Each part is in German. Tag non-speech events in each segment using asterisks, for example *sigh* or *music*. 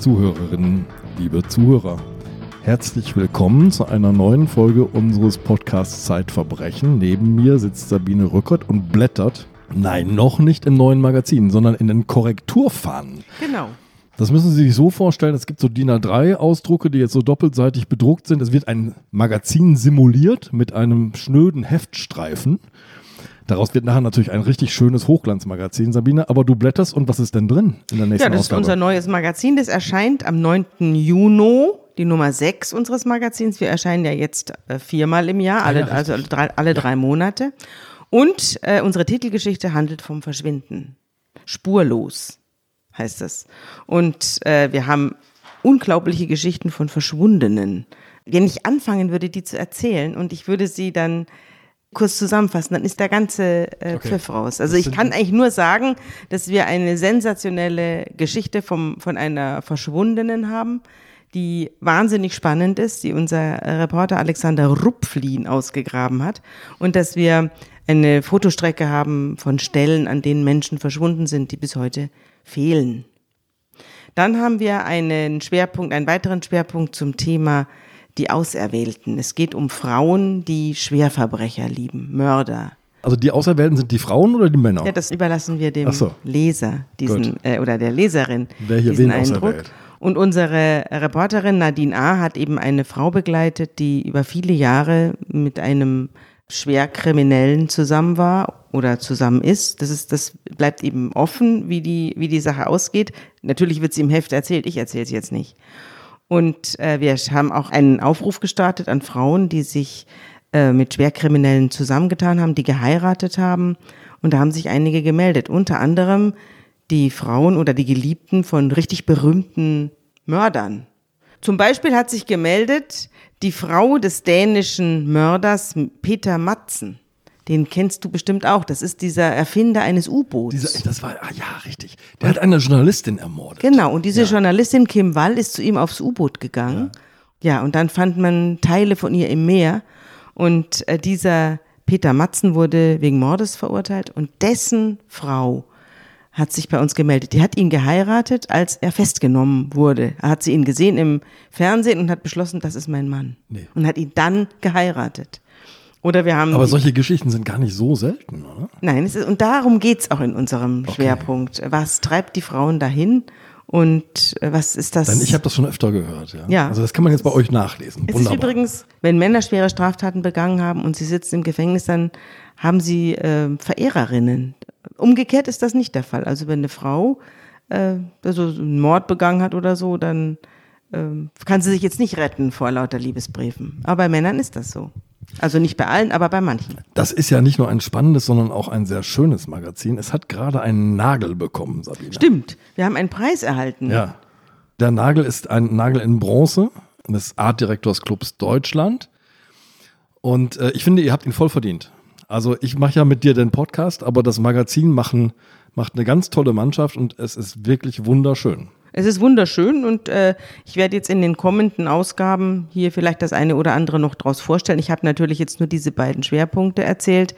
Liebe Zuhörerinnen, liebe Zuhörer, herzlich willkommen zu einer neuen Folge unseres Podcasts Zeitverbrechen. Neben mir sitzt Sabine Rückert und blättert, nein, noch nicht im neuen Magazin, sondern in den Korrekturfahnen. Genau. Das müssen Sie sich so vorstellen, es gibt so DIN A3-Ausdrucke, die jetzt so doppelseitig bedruckt sind. Es wird ein Magazin simuliert mit einem schnöden Heftstreifen. Daraus wird nachher natürlich ein richtig schönes Hochglanzmagazin, Sabine. Aber du blätterst und was ist denn drin in der nächsten Ja, das Ausgabe? ist unser neues Magazin. Das erscheint am 9. Juni, die Nummer 6 unseres Magazins. Wir erscheinen ja jetzt äh, viermal im Jahr, alle, ja, also alle drei, alle drei Monate. Und äh, unsere Titelgeschichte handelt vom Verschwinden. Spurlos heißt es. Und äh, wir haben unglaubliche Geschichten von Verschwundenen. Wenn ich anfangen würde, die zu erzählen und ich würde sie dann kurz zusammenfassen, dann ist der ganze äh, Okay. Pfiff raus. Also ich kann eigentlich nur sagen, dass wir eine sensationelle Geschichte vom, von einer Verschwundenen haben, die wahnsinnig spannend ist, die unser Reporter Alexander Rupflin ausgegraben hat und dass wir eine Fotostrecke haben von Stellen, an denen Menschen verschwunden sind, die bis heute fehlen. Dann haben wir einen Schwerpunkt, einen weiteren Schwerpunkt zum Thema die Auserwählten. Es geht um Frauen, die Schwerverbrecher lieben, Mörder. also die Auserwählten sind die Frauen oder die Männer? Ja, das überlassen wir dem so. Leser, diesen äh, oder der Leserin, Wer hier diesen wen Eindruck. auserwählt. Und unsere Reporterin Nadine A. hat eben eine Frau begleitet, die über viele Jahre mit einem Schwerkriminellen zusammen war oder zusammen ist. Das ist, das bleibt eben offen, wie die, wie die Sache ausgeht. Natürlich wird sie im Heft erzählt, ich erzähle es jetzt nicht. Und äh, wir haben auch einen Aufruf gestartet an Frauen, die sich äh, mit Schwerkriminellen zusammengetan haben, die geheiratet haben. Und da haben sich einige gemeldet. Unter anderem die Frauen oder die Geliebten von richtig berühmten Mördern. Zum Beispiel hat sich gemeldet die Frau des dänischen Mörders Peter Matzen. Den kennst du bestimmt auch. Das ist dieser Erfinder eines U-Boots. Das war, ah, ja, richtig. Der hat eine Journalistin ermordet. Genau, und diese Journalistin Kim Wall ist zu ihm aufs U-Boot gegangen. Ja. und dann fand man Teile von ihr im Meer. Und äh, dieser Peter Matzen wurde wegen Mordes verurteilt und dessen Frau hat sich bei uns gemeldet. Die hat ihn geheiratet, als er festgenommen wurde. Er hat sie ihn gesehen im Fernsehen und hat beschlossen, das ist mein Mann. Nee. Und hat ihn dann geheiratet. Oder wir haben Aber solche Geschichten sind gar nicht so selten, oder? Nein, es ist, und darum geht's auch in unserem Schwerpunkt. Was treibt die Frauen dahin und äh, was ist das? Denn ich habe das schon öfter gehört, ja. Ja. Also das kann man jetzt bei euch nachlesen. es Wunderbar. ist übrigens, wenn Männer schwere Straftaten begangen haben und sie sitzen im Gefängnis, dann haben sie äh, Verehrerinnen. Umgekehrt ist das nicht der Fall. Also wenn eine Frau äh, also einen Mord begangen hat oder so, dann ähm, kann sie sich jetzt nicht retten vor lauter Liebesbriefen. Aber bei Männern ist das so. Also nicht bei allen, aber bei manchen. Das ist ja nicht nur ein spannendes, sondern auch ein sehr schönes Magazin. Es hat gerade einen Nagel bekommen, Sabine. Stimmt. Wir haben einen Preis erhalten. Ja. Der Nagel ist ein Nagel in Bronze des Artdirektors Clubs Deutschland. Und äh, ich finde, ihr habt ihn voll verdient. Also ich mache ja mit dir den Podcast, aber das Magazin machen, macht eine ganz tolle Mannschaft und es ist wirklich wunderschön. Es ist wunderschön und äh, ich werde jetzt in den kommenden Ausgaben hier vielleicht das eine oder andere noch draus vorstellen. Ich habe natürlich jetzt nur diese beiden Schwerpunkte erzählt,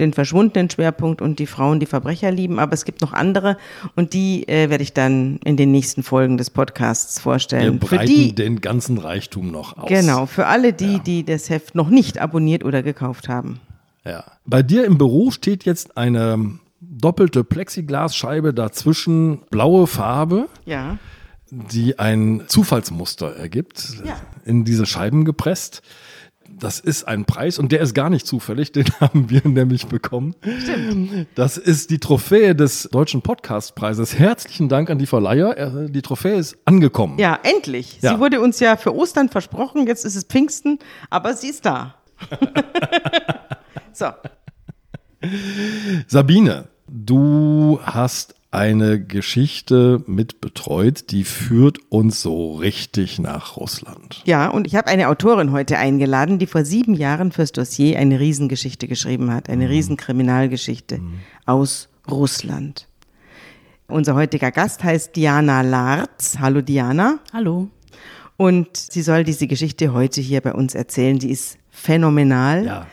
den verschwundenen Schwerpunkt und die Frauen, die Verbrecher lieben, aber es gibt noch andere und die äh, werde ich dann in den nächsten Folgen des Podcasts Wir vorstellen. Für breiten die, den ganzen Reichtum noch aus. genau, für alle die, die das Heft noch nicht abonniert oder gekauft haben. Ja. Bei dir im Büro steht jetzt eine doppelte Plexiglasscheibe dazwischen, blaue Farbe, Ja. die ein Zufallsmuster ergibt, Ja. in diese Scheiben gepresst. Das ist ein Preis und der ist gar nicht zufällig, *laughs* den haben wir nämlich bekommen. Stimmt. Das ist die Trophäe des Deutschen Podcastpreises. Herzlichen Dank an die Verleiher. Die Trophäe ist angekommen. Ja, endlich. Ja. Sie wurde uns ja für Ostern versprochen, jetzt ist es Pfingsten, aber sie ist da. *laughs* *laughs* so. Sabine, du hast eine Geschichte mit betreut, die führt uns so richtig nach Russland. Ja, und ich habe eine Autorin heute eingeladen, die vor sieben Jahren fürs Dossier eine Riesengeschichte geschrieben hat, eine Riesenkriminalgeschichte aus Russland. Unser heutiger Gast heißt Diana Larz. Hallo Diana. Hallo. Und sie soll diese Geschichte heute hier bei uns erzählen. Die ist phänomenal. Ja.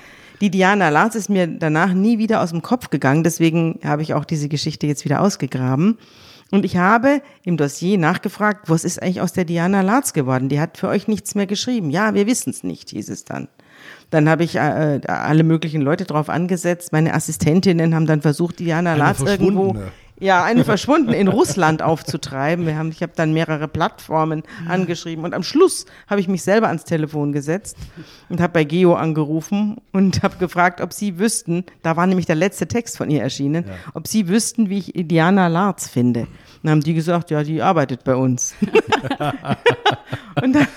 Die Diana Larz ist mir danach nie wieder aus dem Kopf gegangen. Deswegen habe ich auch diese Geschichte jetzt wieder ausgegraben. Und ich habe im Dossier nachgefragt, was ist eigentlich aus der Diana Latz geworden? Die hat für euch nichts mehr geschrieben. Ja, wir wissen es nicht, hieß es dann. Dann habe ich äh, alle möglichen Leute drauf angesetzt. Meine Assistentinnen haben dann versucht, Diana Latz irgendwo ja, eine verschwunden in Russland aufzutreiben. Wir haben, ich habe dann mehrere Plattformen angeschrieben und am Schluss habe ich mich selber ans Telefon gesetzt und habe bei Geo angerufen und habe gefragt, ob sie wüssten, da war nämlich der letzte Text von ihr erschienen, ja. ob sie wüssten, wie ich Diana Larz finde. Dann haben die gesagt, ja, die arbeitet bei uns. *laughs* und dann,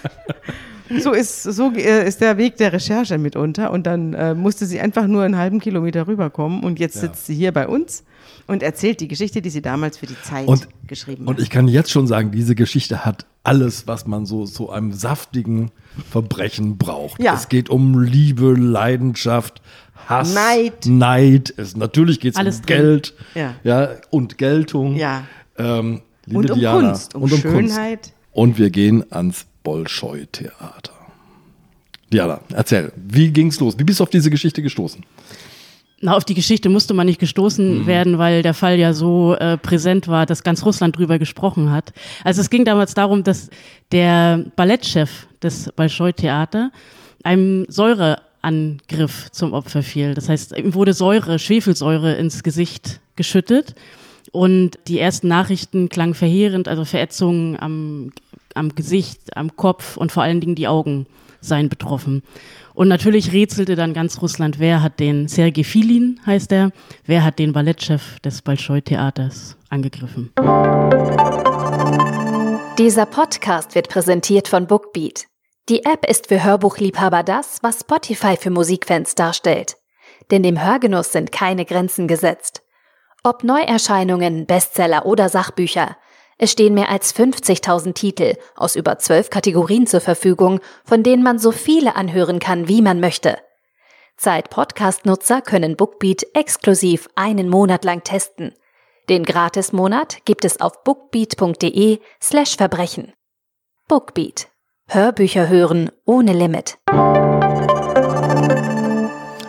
so ist, so äh, ist der Weg der Recherche mitunter. Und dann äh, musste sie einfach nur einen halben Kilometer rüberkommen und jetzt sitzt sie hier bei uns und erzählt die Geschichte, die sie damals für die Zeit und, geschrieben hat. Und ich kann jetzt schon sagen, diese Geschichte hat alles, was man so zu so einem saftigen Verbrechen braucht. Ja. Es geht um Liebe, Leidenschaft, Hass, Neid. Neid. Es, natürlich geht es um Geld ja. Ja, und Geltung. Ja. Ähm, und um Diana, Kunst, um, und um Schönheit. Kunst. Und wir gehen ans Bolschoi-Theater. Diana, erzähl, wie ging's los? Wie bist du auf diese Geschichte gestoßen? Na, auf die Geschichte musste man nicht gestoßen mhm. werden, weil der Fall ja so äh, präsent war, dass ganz Russland drüber gesprochen hat. Also es ging damals darum, dass der Ballettchef des Bolschoi-Theater einem Säureangriff zum Opfer fiel. Das heißt, ihm wurde Säure, Schwefelsäure ins Gesicht geschüttet. Und die ersten Nachrichten klangen verheerend, also Verätzungen am, am Gesicht, am Kopf und vor allen Dingen die Augen seien betroffen. Und natürlich rätselte dann ganz Russland, wer hat den, Sergei Filin heißt er, wer hat den Ballettchef des Bolschoi-Theaters angegriffen. Dieser Podcast wird präsentiert von Bookbeat. Die App ist für Hörbuchliebhaber das, was Spotify für Musikfans darstellt. Denn dem Hörgenuss sind keine Grenzen gesetzt. Ob Neuerscheinungen, Bestseller oder Sachbücher, es stehen mehr als 50.000 Titel aus über zwölf Kategorien zur Verfügung, von denen man so viele anhören kann, wie man möchte. Zeit-Podcast-Nutzer können Bookbeat exklusiv einen Monat lang testen. Den Gratis-Monat gibt es auf bookbeat.de slash Verbrechen. Bookbeat. Hörbücher hören ohne Limit.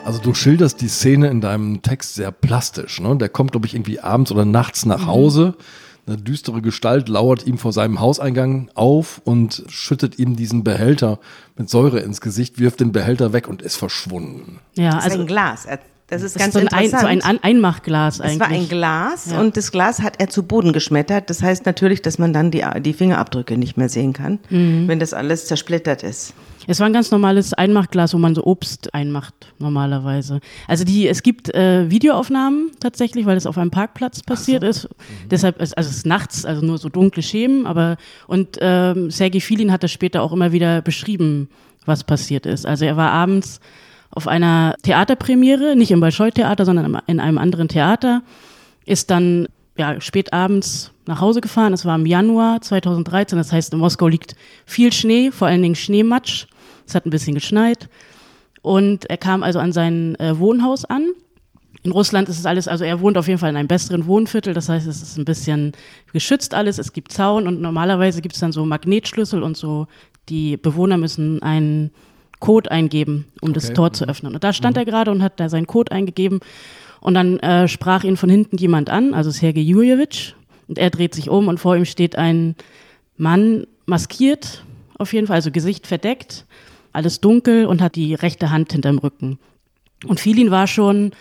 Also du schilderst die Szene in deinem Text sehr plastisch. Ne? Der kommt, glaube ich, irgendwie abends oder nachts nach mhm. Hause. Mhm eine düstere Gestalt lauert ihm vor seinem Hauseingang auf und schüttet ihm diesen Behälter mit Säure ins Gesicht, wirft den Behälter weg und ist verschwunden. Ja, das also ist ein Glas. Das ist das ganz ist so ein, interessant. so ein Einmachglas eigentlich. Es war ein Glas ja. und das Glas hat er zu Boden geschmettert. Das heißt natürlich, dass man dann die, die Fingerabdrücke nicht mehr sehen kann, mhm. wenn das alles zersplittert ist. Es war ein ganz normales Einmachglas, wo man so Obst einmacht normalerweise. Also die, es gibt äh, Videoaufnahmen tatsächlich, weil es auf einem Parkplatz passiert so. ist. Mhm. Deshalb ist also es ist nachts, also nur so dunkle Schemen. Aber und ähm, Sergei Filin hat das später auch immer wieder beschrieben, was passiert ist. Also er war abends auf einer Theaterpremiere, nicht im Bolschoi-Theater, sondern in einem anderen Theater, ist dann ja, spät abends nach Hause gefahren. Es war im Januar 2013, das heißt, in Moskau liegt viel Schnee, vor allen Dingen Schneematsch. Es hat ein bisschen geschneit. Und er kam also an sein äh, Wohnhaus an. In Russland ist es alles, also er wohnt auf jeden Fall in einem besseren Wohnviertel, das heißt, es ist ein bisschen geschützt alles, es gibt Zaun und normalerweise gibt es dann so Magnetschlüssel und so, die Bewohner müssen einen Code eingeben, um okay. das Tor zu öffnen. Und da stand mhm. er gerade und hat da seinen Code eingegeben und dann äh, sprach ihn von hinten jemand an, also Sergei Juljewitsch, und er dreht sich um und vor ihm steht ein Mann maskiert, auf jeden Fall, also Gesicht verdeckt, alles dunkel und hat die rechte Hand hinterm Rücken. Und Filin war schon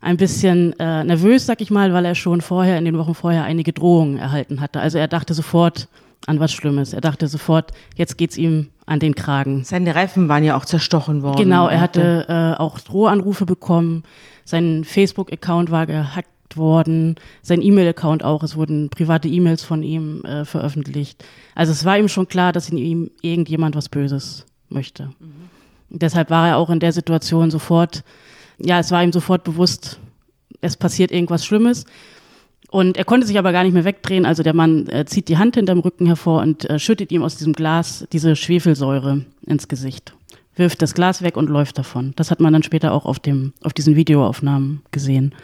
ein bisschen äh, nervös, sag ich mal, weil er schon vorher, in den Wochen vorher, einige Drohungen erhalten hatte. Also er dachte sofort an was Schlimmes. Er dachte sofort, jetzt geht's ihm an den Kragen. Seine Reifen waren ja auch zerstochen worden. Genau, er hatte äh, auch Drohanrufe bekommen. Sein Facebook-Account war gehackt worden, sein E-Mail-Account auch, es wurden private E-Mails von ihm äh, veröffentlicht. Also es war ihm schon klar, dass in ihm irgendjemand was Böses möchte. Mhm. Deshalb war er auch in der Situation sofort, ja, es war ihm sofort bewusst, es passiert irgendwas Schlimmes. Und er konnte sich aber gar nicht mehr wegdrehen. Also der Mann äh, zieht die Hand hinterm Rücken hervor und äh, schüttet ihm aus diesem Glas diese Schwefelsäure ins Gesicht. Wirft das Glas weg und läuft davon. Das hat man dann später auch auf, dem, auf diesen Videoaufnahmen gesehen.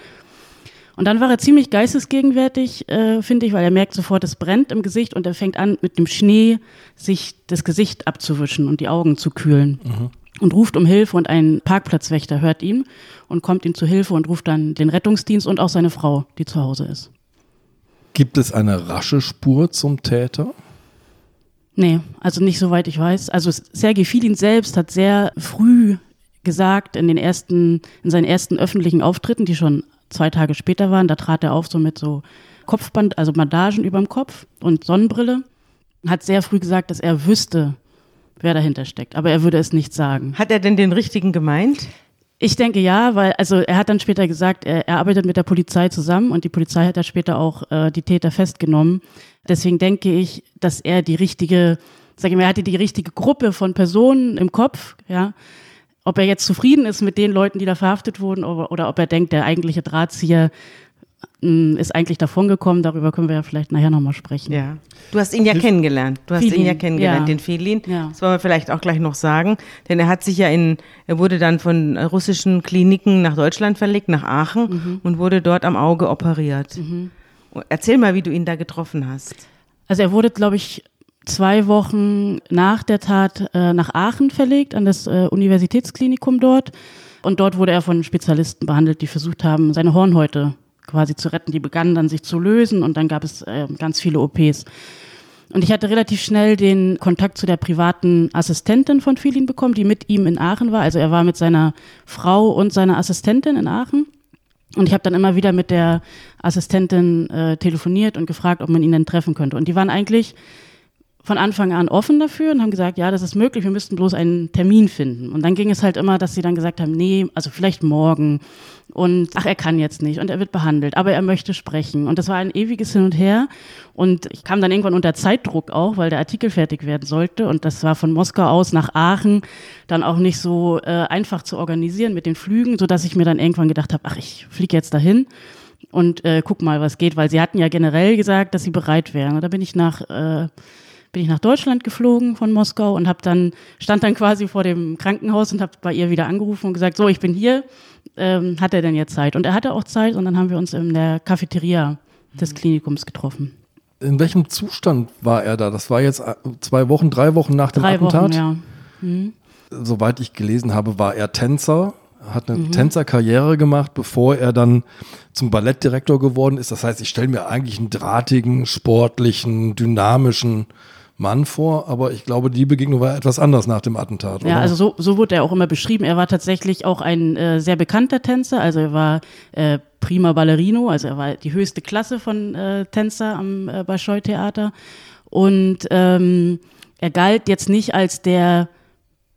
Und dann war er ziemlich geistesgegenwärtig, äh, finde ich, weil er merkt sofort, es brennt im Gesicht und er fängt an, mit dem Schnee sich das Gesicht abzuwischen und die Augen zu kühlen. Mhm. Und ruft um Hilfe und ein Parkplatzwächter hört ihn und kommt ihm zu Hilfe und ruft dann den Rettungsdienst und auch seine Frau, die zu Hause ist. Gibt es eine rasche Spur zum Täter? Nee, also nicht soweit ich weiß. Also Sergei Filin selbst hat sehr früh gesagt, in den ersten, in seinen ersten öffentlichen Auftritten, die schon zwei Tage später waren, da trat er auf so mit so Kopfband, also Bandagen überm Kopf und Sonnenbrille, hat sehr früh gesagt, dass er wüsste, wer dahinter steckt, aber er würde es nicht sagen. Hat er denn den richtigen gemeint? Ich denke ja, weil also er hat dann später gesagt, er, er arbeitet mit der Polizei zusammen und die Polizei hat ja später auch äh, die Täter festgenommen. Deswegen denke ich, dass er die richtige, sag ich mal, er hatte die richtige Gruppe von Personen im Kopf, ja. Ob er jetzt zufrieden ist mit den Leuten, die da verhaftet wurden, oder, oder ob er denkt, der eigentliche Drahtzieher ist eigentlich davongekommen, darüber können wir ja vielleicht nachher nochmal sprechen. Ja. Du hast ihn ja kennengelernt. Du hast Felin, ihn ja kennengelernt, ja. den Felin. Ja. Das wollen wir vielleicht auch gleich noch sagen. Denn er hat sich ja in, er wurde dann von russischen Kliniken nach Deutschland verlegt, nach Aachen Mhm. und wurde dort am Auge operiert. Erzähl mal, wie du ihn da getroffen hast. Also er wurde, glaube ich, zwei Wochen nach der Tat äh, nach Aachen verlegt, an das äh, Universitätsklinikum dort. Und dort wurde er von Spezialisten behandelt, die versucht haben, seine Hornhäute quasi zu retten. Die begannen dann sich zu lösen und dann gab es äh, ganz viele OPs. Und ich hatte relativ schnell den Kontakt zu der privaten Assistentin von Filin bekommen, die mit ihm in Aachen war. Also er war mit seiner Frau und seiner Assistentin in Aachen. Und ich habe dann immer wieder mit der Assistentin äh, telefoniert und gefragt, ob man ihn denn treffen könnte. Und die waren eigentlich von Anfang an offen dafür und haben gesagt, ja, das ist möglich, wir müssten bloß einen Termin finden. Und dann ging es halt immer, dass sie dann gesagt haben, nee, also vielleicht morgen und ach, er kann jetzt nicht und er wird behandelt, aber er möchte sprechen. Und das war ein ewiges Hin und Her. Und ich kam dann irgendwann unter Zeitdruck auch, weil der Artikel fertig werden sollte. Und das war von Moskau aus nach Aachen dann auch nicht so äh, einfach zu organisieren mit den Flügen, sodass ich mir dann irgendwann gedacht habe, ach, ich fliege jetzt dahin und äh, guck mal, was geht, weil sie hatten ja generell gesagt, dass sie bereit wären. Und da bin ich nach äh, bin ich nach Deutschland geflogen von Moskau und habe dann stand dann quasi vor dem Krankenhaus und habe bei ihr wieder angerufen und gesagt, so ich bin hier, ähm, hat er denn jetzt Zeit? Und er hatte auch Zeit und dann haben wir uns in der Cafeteria des Klinikums getroffen. In welchem Zustand war er da? Das war jetzt äh, zwei Wochen, drei Wochen nach dem Drei Attentat. Wochen, ja. Soweit ich gelesen habe, war er Tänzer, hat eine Mhm. Tänzerkarriere gemacht, bevor er dann zum Ballettdirektor geworden ist. Das heißt, ich stelle mir eigentlich einen drahtigen, sportlichen, dynamischen Mann vor, aber ich glaube, die Begegnung war etwas anders nach dem Attentat. Ja, oder? also so, so wurde er auch immer beschrieben. Er war tatsächlich auch ein äh, sehr bekannter Tänzer. Also er war äh, prima Ballerino, also er war die höchste Klasse von äh, Tänzer am äh, Bolschoi-Theater. Und ähm, er galt jetzt nicht als der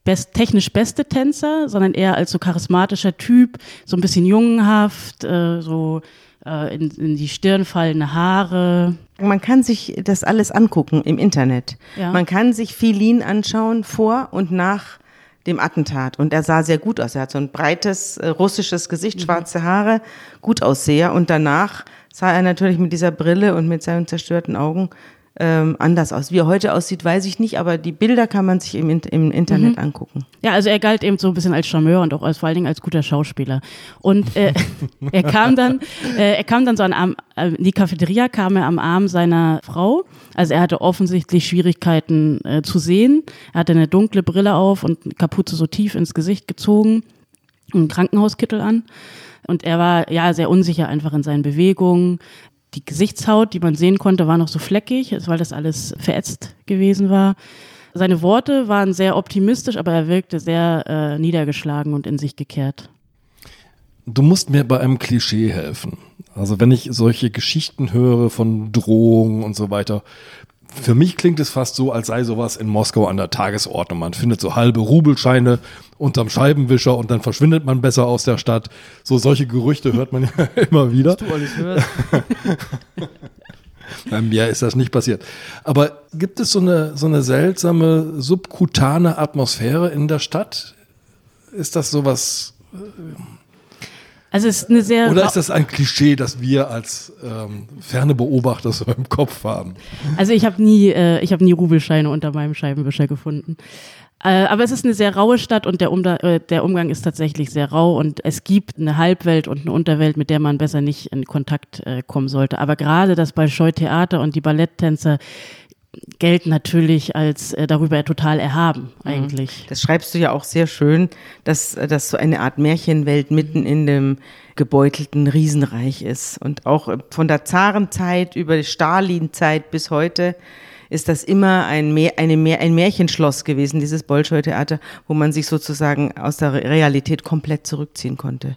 best, technisch beste Tänzer, sondern eher als so charismatischer Typ, so ein bisschen jungenhaft, äh, so in, in die Stirn fallende Haare. Man kann sich das alles angucken im Internet. Ja. Man kann sich Filin anschauen vor und nach dem Attentat. Und er sah sehr gut aus. Er hat so ein breites äh, russisches Gesicht, schwarze Haare, gut ausseher. Und danach sah er natürlich mit dieser Brille und mit seinen zerstörten Augen ähm, anders aus. Wie er heute aussieht, weiß ich nicht, aber die Bilder kann man sich im, im Internet angucken. Ja, also er galt eben so ein bisschen als Charmeur und auch als, vor allen Dingen als guter Schauspieler. Und äh, *laughs* er kam dann, äh, er kam dann so an Arm, äh, in die Cafeteria kam er am Arm seiner Frau. Also er hatte offensichtlich Schwierigkeiten äh, zu sehen. Er hatte eine dunkle Brille auf und Kapuze so tief ins Gesicht gezogen, einen Krankenhauskittel an. Und er war ja sehr unsicher einfach in seinen Bewegungen. Die Gesichtshaut, die man sehen konnte, war noch so fleckig, weil das alles verätzt gewesen war. Seine Worte waren sehr optimistisch, aber er wirkte sehr äh, niedergeschlagen und in sich gekehrt. Du musst mir bei einem Klischee helfen. Also wenn ich solche Geschichten höre von Drohungen und so weiter, für mich klingt es fast so, als sei sowas in Moskau an der Tagesordnung. Man findet so halbe Rubelscheine unterm Scheibenwischer und dann verschwindet man besser aus der Stadt. So solche Gerüchte hört man *laughs* ja immer wieder. Du alles hörst. *laughs* Bei mir ist das nicht passiert. Aber gibt es so eine, so eine seltsame subkutane Atmosphäre in der Stadt? Ist das sowas Also es ist eine sehr Oder ist das ein Klischee, das wir als ähm, ferne Beobachter so im Kopf haben? Also ich habe nie, äh, ich habe nie Rubelscheine unter meinem Scheibenwischer gefunden. Äh, aber es ist eine sehr raue Stadt und der, Umda äh, der Umgang ist tatsächlich sehr rau und es gibt eine Halbwelt und eine Unterwelt, mit der man besser nicht in Kontakt äh, kommen sollte. Aber gerade das Bolschoi-Theater und die Balletttänzer, gelten natürlich als äh, darüber total erhaben eigentlich. Das schreibst du ja auch sehr schön, dass das so eine Art Märchenwelt mitten in dem gebeutelten Riesenreich ist. Und auch äh, von der Zarenzeit über die Stalinzeit bis heute ist das immer ein, Mä eine Mä ein Märchenschloss gewesen, dieses Bolschoi-Theater, wo man sich sozusagen aus der Realität komplett zurückziehen konnte.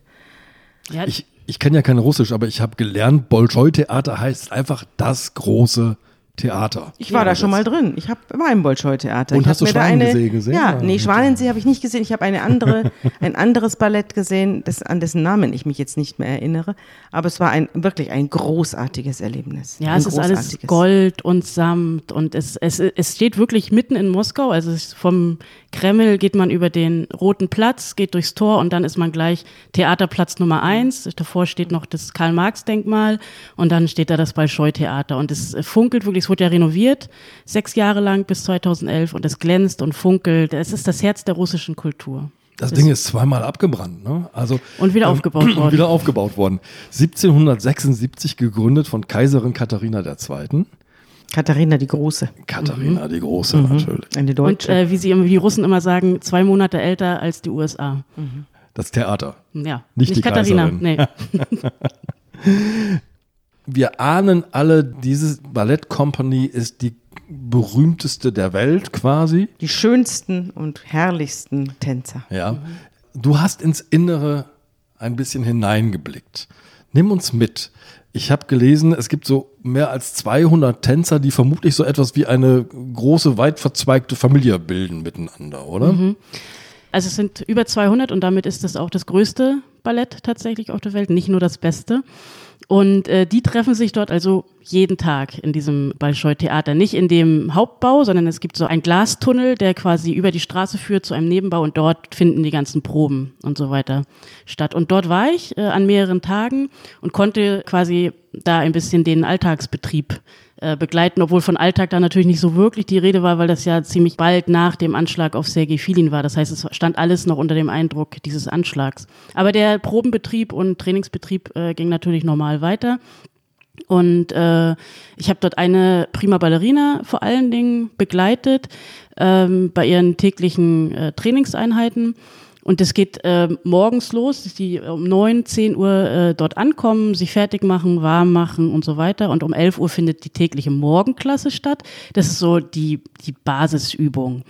Ja, Ich, ich kenne ja kein Russisch, aber ich habe gelernt, Bolschoi-Theater heißt einfach das große Theater. Ich war da schon mal drin. Ich hab, war im Bolschoi-Theater. Und Ich hast du Schwanensee gesehen? Ja, Ja, nee, Schwanensee habe ich nicht gesehen. Ich habe eine andere, *laughs* ein anderes Ballett gesehen, das, an dessen Namen ich mich jetzt nicht mehr erinnere. Aber es war ein, wirklich ein großartiges Erlebnis. Ja, ein es ist alles. Gold und Samt und es, es, es steht wirklich mitten in Moskau. Also vom Kreml geht man über den Roten Platz, geht durchs Tor und dann ist man gleich Theaterplatz Nummer eins. Davor steht noch das Karl-Marx-Denkmal und dann steht da das Bolschoi-Theater. Und es funkelt wirklich, es wurde ja renoviert, sechs Jahre lang bis 2011 und es glänzt und funkelt. Es ist das Herz der russischen Kultur. Das Ding ist zweimal abgebrannt, ne? Also Und wieder aufgebaut *clears throat* worden. Wieder aufgebaut worden. 1776 gegründet von Kaiserin Katharina II. Katharina die Große, Katharina die Große natürlich. eine Und Deutsche. äh, wie sie immer, wie die Russen immer sagen, zwei Monate älter als die USA. Das Theater. Ja, Nicht die Katharina. Kaiserin. Nee. *laughs* *laughs* Wir ahnen alle, diese Ballettcompany ist die berühmteste der Welt quasi. die schönsten und herrlichsten Tänzer. Ja. Du hast ins Innere ein bisschen hineingeblickt. Nimm uns mit. Ich habe gelesen, es gibt so mehr als 200 Tänzer, die vermutlich so etwas wie eine große, weit verzweigte Familie bilden miteinander, oder? Also es sind über 200 und damit ist es auch das größte Ballett tatsächlich auf der Welt, nicht nur das beste. Und äh, die treffen sich dort also jeden Tag in diesem Bolschoi-Theater. Nicht in dem Hauptbau, sondern es gibt so einen Glastunnel, der quasi über die Straße führt zu einem Nebenbau und dort finden die ganzen Proben und so weiter statt. Und dort war ich äh, an mehreren Tagen und konnte quasi da ein bisschen den Alltagsbetrieb äh, begleiten, obwohl von Alltag da natürlich nicht so wirklich die Rede war, weil das ja ziemlich bald nach dem Anschlag auf Sergei Filin war. Das heißt, es stand alles noch unter dem Eindruck dieses Anschlags. Aber der Probenbetrieb und Trainingsbetrieb äh, ging natürlich normal weiter. Und äh, ich habe dort eine prima Ballerina vor allen Dingen begleitet ähm, bei ihren täglichen äh, Trainingseinheiten. Und es geht äh, morgens los, dass die um 9, 10 Uhr äh, dort ankommen, sich fertig machen, warm machen und so weiter. Und um 11 Uhr findet die tägliche Morgenklasse statt. Das ist so die, die Basisübung.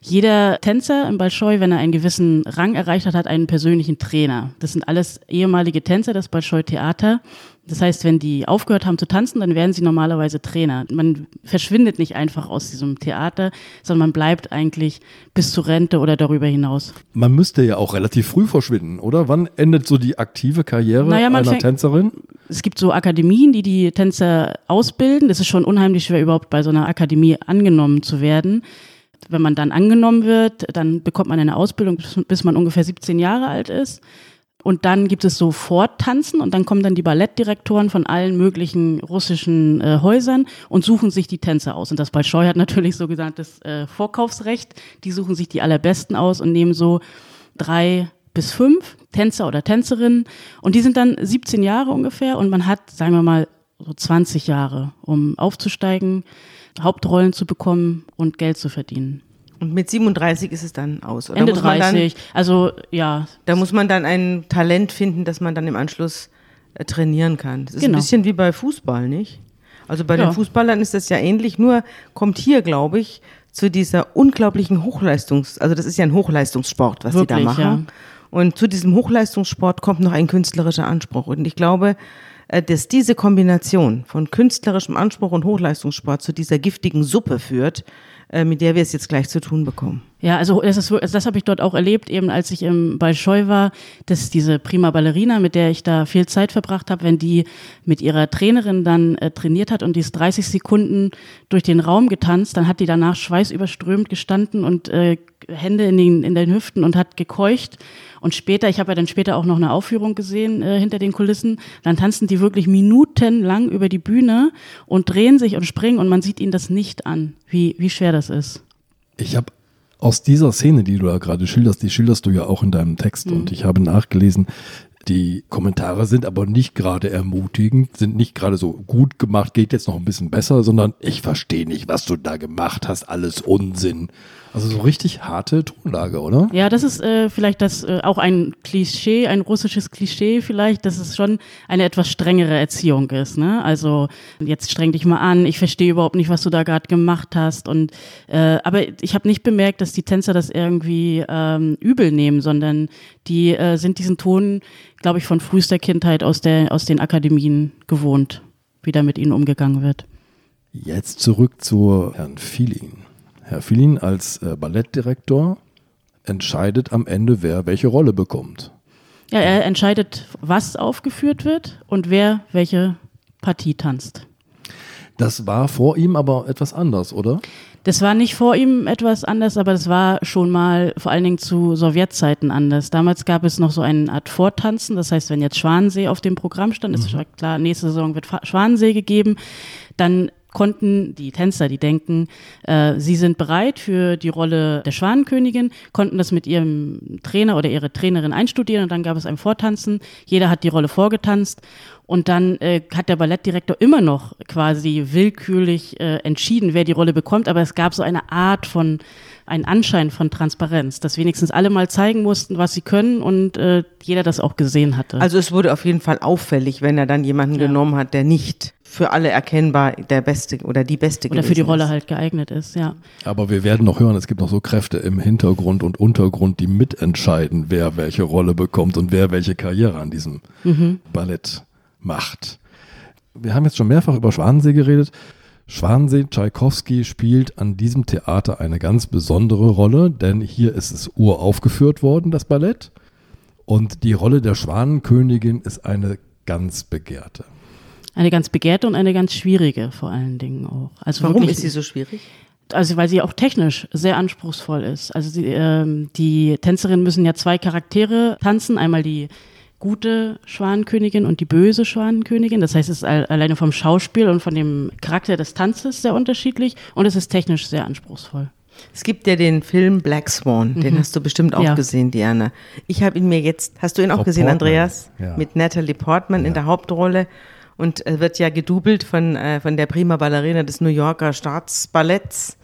Jeder Tänzer im Bolschoi, wenn er einen gewissen Rang erreicht hat, hat einen persönlichen Trainer. Das sind alles ehemalige Tänzer des Bolschoi Theater. Das heißt, wenn die aufgehört haben zu tanzen, dann werden sie normalerweise Trainer. Man verschwindet nicht einfach aus diesem Theater, sondern man bleibt eigentlich bis zur Rente oder darüber hinaus. Man müsste ja auch relativ früh verschwinden, oder? Wann endet so die aktive Karriere Naja, einer fängt- Tänzerin? Es gibt so Akademien, die die Tänzer ausbilden. Das ist schon unheimlich schwer, überhaupt bei so einer Akademie angenommen zu werden. Wenn man dann angenommen wird, dann bekommt man eine Ausbildung, bis- bis man ungefähr 17 Jahre alt ist. Und dann gibt es so Forttanzen und dann kommen dann die Ballettdirektoren von allen möglichen russischen äh, Häusern und suchen sich die Tänzer aus. Und das Bolschoi hat natürlich *laughs* so gesandtes äh, Vorkaufsrecht. Die suchen sich die allerbesten aus und nehmen so drei bis fünf Tänzer oder Tänzerinnen. Und die sind dann 17 Jahre ungefähr und man hat, sagen wir mal, so 20 Jahre, um aufzusteigen, Hauptrollen zu bekommen und Geld zu verdienen. Und mit 37 ist es dann aus. Oder Ende muss man 30, also ja, Dann, da muss man dann ein Talent finden, das man dann im Anschluss äh, trainieren kann. Das ist Genau. ein bisschen wie bei Fußball, nicht? Also bei Ja. den Fußballern ist das ja ähnlich, nur kommt hier, glaube ich, zu dieser unglaublichen Hochleistungs-, also das ist ja ein Hochleistungssport, was sie da Wirklich, machen. ja. Und zu diesem Hochleistungssport kommt noch ein künstlerischer Anspruch. Und ich glaube, äh, dass diese Kombination von künstlerischem Anspruch und Hochleistungssport zu dieser giftigen Suppe führt, mit der wir es jetzt gleich zu tun bekommen. Ja, also das, ist, also das habe ich dort auch erlebt, eben als ich im Bolschoi war, dass diese prima Ballerina, mit der ich da viel Zeit verbracht habe, wenn die mit ihrer Trainerin dann äh, trainiert hat und die ist 30 Sekunden durch den Raum getanzt, dann hat die danach schweißüberströmt gestanden und äh, Hände in den, in den Hüften und hat gekeucht. Und später, ich habe ja dann später auch noch eine Aufführung gesehen äh, hinter den Kulissen, dann tanzen die wirklich minutenlang über die Bühne und drehen sich und springen und man sieht ihnen das nicht an, wie, wie schwer das ist. Ich habe aus dieser Szene, die du da gerade schilderst, die schilderst du ja auch in deinem Text Mhm. und ich habe nachgelesen, Die Kommentare sind aber nicht gerade ermutigend, sind nicht gerade so gut gemacht, geht jetzt noch ein bisschen besser, sondern ich verstehe nicht, was du da gemacht hast, alles Unsinn. Also so richtig harte Tonlage, oder? Ja, das ist äh, vielleicht das äh, auch ein Klischee, ein russisches Klischee vielleicht, dass es schon eine etwas strengere Erziehung ist. Ne? Also jetzt streng dich mal an, ich verstehe überhaupt nicht, was du da gerade gemacht hast. Und äh, aber ich habe nicht bemerkt, dass die Tänzer das irgendwie ähm, übel nehmen, sondern die äh, sind diesen Ton, glaube ich, von frühester Kindheit aus der aus den Akademien gewohnt, wie da mit ihnen umgegangen wird. Jetzt zurück zu Herrn Fielin. Herr Filin als äh, Ballettdirektor entscheidet am Ende, wer welche Rolle bekommt. Ja, er entscheidet, was aufgeführt wird und wer welche Partie tanzt. Das war vor ihm aber etwas anders, oder? Das war nicht vor ihm etwas anders, aber das war schon mal vor allen Dingen zu Sowjetzeiten anders. Damals gab es noch so eine Art Vortanzen. Das heißt, wenn jetzt Schwanensee auf dem Programm stand, ist mhm. klar, nächste Saison wird Schwanensee gegeben, dann konnten die Tänzer, die denken, äh, sie sind bereit für die Rolle der Schwanenkönigin, konnten das mit ihrem Trainer oder ihrer Trainerin einstudieren und dann gab es ein Vortanzen. Jeder hat die Rolle vorgetanzt und dann äh, hat der Ballettdirektor immer noch quasi willkürlich äh, entschieden, wer die Rolle bekommt, aber es gab so eine Art von einen Anschein von Transparenz, dass wenigstens alle mal zeigen mussten, was sie können und äh, jeder das auch gesehen hatte. Also es wurde auf jeden Fall auffällig, wenn er dann jemanden ja. genommen hat, der nicht für alle erkennbar der beste oder die beste oder für die Rolle ist. halt geeignet ist, ja. Aber wir werden noch hören, es gibt noch so Kräfte im Hintergrund und Untergrund, die mitentscheiden, wer welche Rolle bekommt und wer welche Karriere an diesem mhm. Ballett macht. Wir haben jetzt schon mehrfach über Schwanensee geredet. Schwanensee Tschaikowski spielt an diesem Theater eine ganz besondere Rolle, denn hier ist es uraufgeführt worden, das Ballett. Und die Rolle der Schwanenkönigin ist eine ganz begehrte. Eine ganz begehrte und eine ganz schwierige vor allen Dingen auch. Also Warum wirklich, ist sie so schwierig? Also weil sie auch technisch sehr anspruchsvoll ist. Also sie, ähm, die Tänzerinnen müssen ja zwei Charaktere tanzen. Einmal die gute Schwanenkönigin und die böse Schwanenkönigin. Das heißt, es ist alleine vom Schauspiel und von dem Charakter des Tanzes sehr unterschiedlich und es ist technisch sehr anspruchsvoll. Es gibt ja den Film Black Swan, mhm. den hast du bestimmt auch ja. gesehen, Diana. Ich habe ihn mir jetzt, hast du ihn auch Frau gesehen, Portman. Andreas? Ja. Mit Natalie Portman ja. in der Hauptrolle und wird ja gedoubelt von, äh, von der Prima Ballerina des New Yorker Staatsballetts.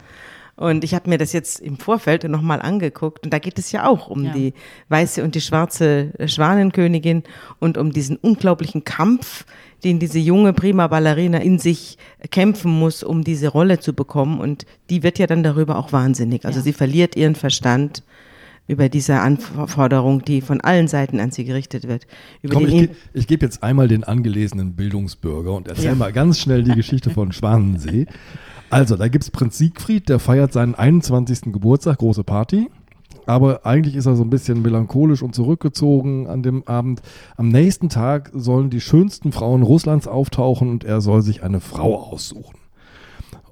Und ich habe mir das jetzt im Vorfeld nochmal angeguckt. Und da geht es ja auch um ja. die weiße und die schwarze Schwanenkönigin und um diesen unglaublichen Kampf, den diese junge Prima Ballerina in sich kämpfen muss, um diese Rolle zu bekommen. Und die wird ja dann darüber auch wahnsinnig. Also ja. sie verliert ihren Verstand über diese Anforderung, die von allen Seiten an sie gerichtet wird. Komm, ich, ge ich gebe jetzt einmal den angelesenen Bildungsbürger und erzähle ja. mal ganz schnell die Geschichte von Schwanensee. Also, da gibt es Prinz Siegfried, der feiert seinen 21. Geburtstag, große Party. Aber eigentlich ist er so ein bisschen melancholisch und zurückgezogen an dem Abend. Am nächsten Tag sollen die schönsten Frauen Russlands auftauchen und er soll sich eine Frau aussuchen.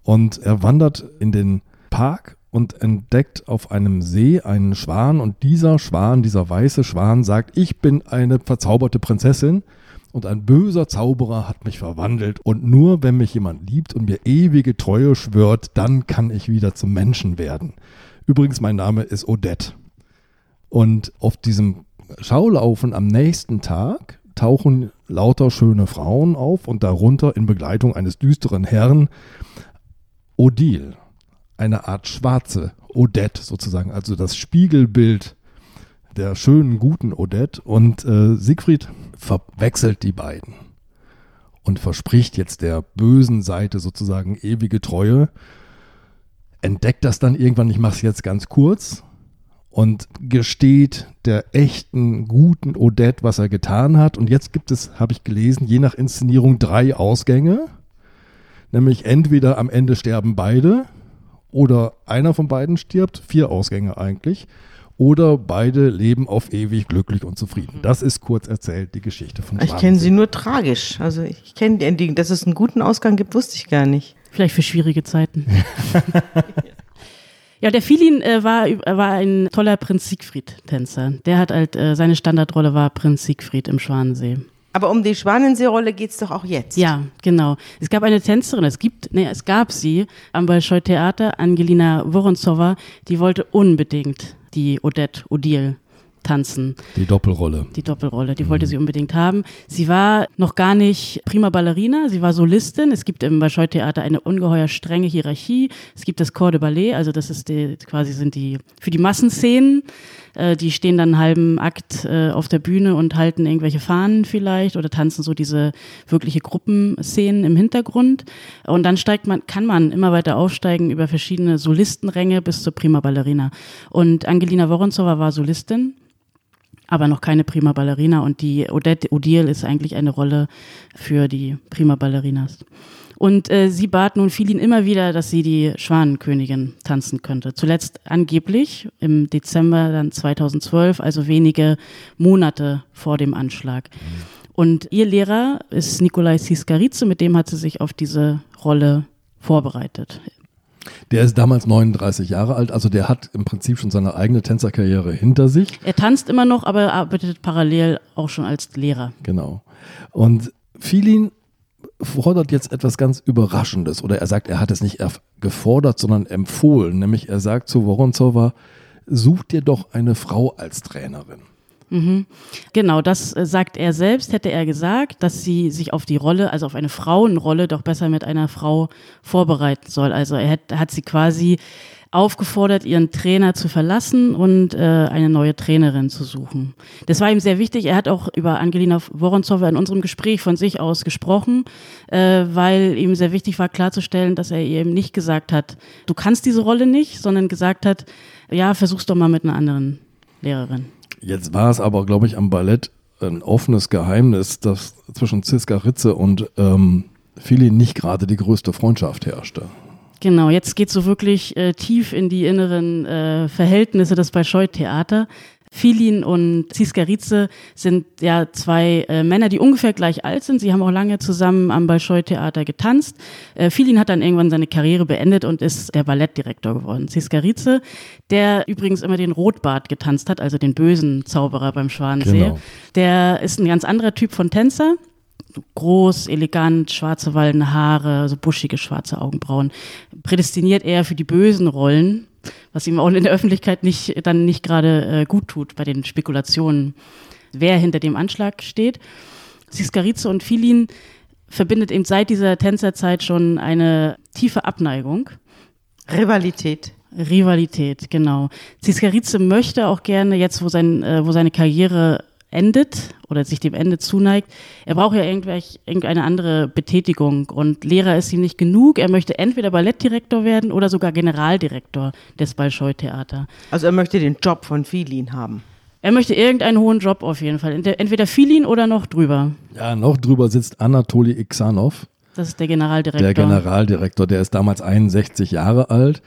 Und er wandert in den Park und entdeckt auf einem See einen Schwan und dieser Schwan, dieser weiße Schwan sagt, ich bin eine verzauberte Prinzessin und ein böser Zauberer hat mich verwandelt und nur wenn mich jemand liebt und mir ewige Treue schwört, dann kann ich wieder zum Menschen werden. Übrigens, mein Name ist Odette. Und auf diesem Schaulaufen am nächsten Tag tauchen lauter schöne Frauen auf und darunter in Begleitung eines düsteren Herrn Odile eine Art schwarze Odette sozusagen, also das Spiegelbild der schönen, guten Odette. Und äh, Siegfried verwechselt die beiden und verspricht jetzt der bösen Seite sozusagen ewige Treue. Entdeckt das dann irgendwann, ich mache es jetzt ganz kurz, und gesteht der echten, guten Odette, was er getan hat. Und jetzt gibt es, habe ich gelesen, je nach Inszenierung drei Ausgänge. Nämlich entweder am Ende sterben beide oder einer von beiden stirbt, vier Ausgänge eigentlich, oder beide leben auf ewig glücklich und zufrieden. Mhm. Das ist kurz erzählt die Geschichte von Ich kenne sie nur tragisch. Also ich kenne die Ending. Dass es einen guten Ausgang gibt, wusste ich gar nicht. Vielleicht für schwierige Zeiten. *laughs* ja, der Filin äh, war, war ein toller Prinz Siegfried-Tänzer. Der hat halt, äh, seine Standardrolle war Prinz Siegfried im Schwanensee. Aber um die Schwanenseerolle geht es doch auch jetzt. Ja, genau. Es gab eine Tänzerin, es gibt, nee, es gab sie am Bolschoi Theater, Angelina Woronzowa, die wollte unbedingt die Odette Odile tanzen. Die Doppelrolle. Die Doppelrolle, die mhm. wollte sie unbedingt haben. Sie war noch gar nicht prima Ballerina, sie war Solistin. Es gibt im Bolschoi-Theater eine ungeheuer strenge Hierarchie. Es gibt das Corps de Ballet, also das ist die, quasi sind die für die Massenszenen. Äh, die stehen dann einen halben Akt äh, auf der Bühne und halten irgendwelche Fahnen vielleicht oder tanzen so diese wirkliche Gruppenszenen im Hintergrund. Und dann steigt man, kann man immer weiter aufsteigen über verschiedene Solistenränge bis zur Prima Ballerina. Und Angelina Woronzowa war Solistin aber noch keine Prima Ballerina und die Odette Odile ist eigentlich eine Rolle für die Prima Ballerinas. Und äh, sie bat nun Filin immer wieder, dass sie die Schwanenkönigin tanzen könnte. Zuletzt angeblich im Dezember dann 2012, also wenige Monate vor dem Anschlag. Und ihr Lehrer ist Nikolai Siskaritze, mit dem hat sie sich auf diese Rolle vorbereitet. Der ist damals 39 Jahre alt, also der hat im Prinzip schon seine eigene Tänzerkarriere hinter sich. Er tanzt immer noch, aber arbeitet parallel auch schon als Lehrer. Genau. Und Filin fordert jetzt etwas ganz Überraschendes oder er sagt, er hat es nicht gefordert, sondern empfohlen. Nämlich er sagt zu Woronzowa, such dir doch eine Frau als Trainerin. Mhm. Genau, das äh, sagt er selbst, hätte er gesagt, dass sie sich auf die Rolle, also auf eine Frauenrolle, doch besser mit einer Frau vorbereiten soll. Also er hat, hat sie quasi aufgefordert, ihren Trainer zu verlassen und äh, eine neue Trainerin zu suchen. Das war ihm sehr wichtig. Er hat auch über Angelina Woronzowa in unserem Gespräch von sich aus gesprochen, äh, weil ihm sehr wichtig war klarzustellen, dass er ihr eben nicht gesagt hat, du kannst diese Rolle nicht, sondern gesagt hat, ja, versuch's doch mal mit einer anderen Lehrerin. Jetzt war es aber, glaube ich, am Ballett ein offenes Geheimnis, dass zwischen Ziska Ritze und ähm, Fili nicht gerade die größte Freundschaft herrschte. Genau, jetzt geht so wirklich äh, tief in die inneren äh, Verhältnisse des Bolschoi-Theater. Filin und Ziskarice sind ja zwei äh, Männer, die ungefähr gleich alt sind. Sie haben auch lange zusammen am Bolschoi-Theater getanzt. Äh, Filin hat dann irgendwann seine Karriere beendet und ist der Ballettdirektor geworden. Ziskarice, der übrigens immer den Rotbart getanzt hat, also den bösen Zauberer beim Schwanensee, genau. der ist ein ganz anderer Typ von Tänzer groß, elegant, schwarze wallende Haare, so buschige schwarze Augenbrauen, prädestiniert eher für die bösen Rollen, was ihm auch in der Öffentlichkeit nicht, dann nicht gerade äh, gut tut bei den Spekulationen, wer hinter dem Anschlag steht. Siskarize und Filin verbindet eben seit dieser Tänzerzeit schon eine tiefe Abneigung. Rivalität. Rivalität, genau. Ziskarize möchte auch gerne, jetzt wo, sein, äh, wo seine Karriere endet oder sich dem Ende zuneigt, er braucht ja irgendeine andere Betätigung und Lehrer ist ihm nicht genug. Er möchte entweder Ballettdirektor werden oder sogar Generaldirektor des Bolschoi-Theater. Also er möchte den Job von Filin haben. Er möchte irgendeinen hohen Job auf jeden Fall. Entweder Filin oder noch drüber. Ja, noch drüber sitzt Anatoli Iksanov. Das ist der Generaldirektor. Der Generaldirektor, der ist damals 61 Jahre alt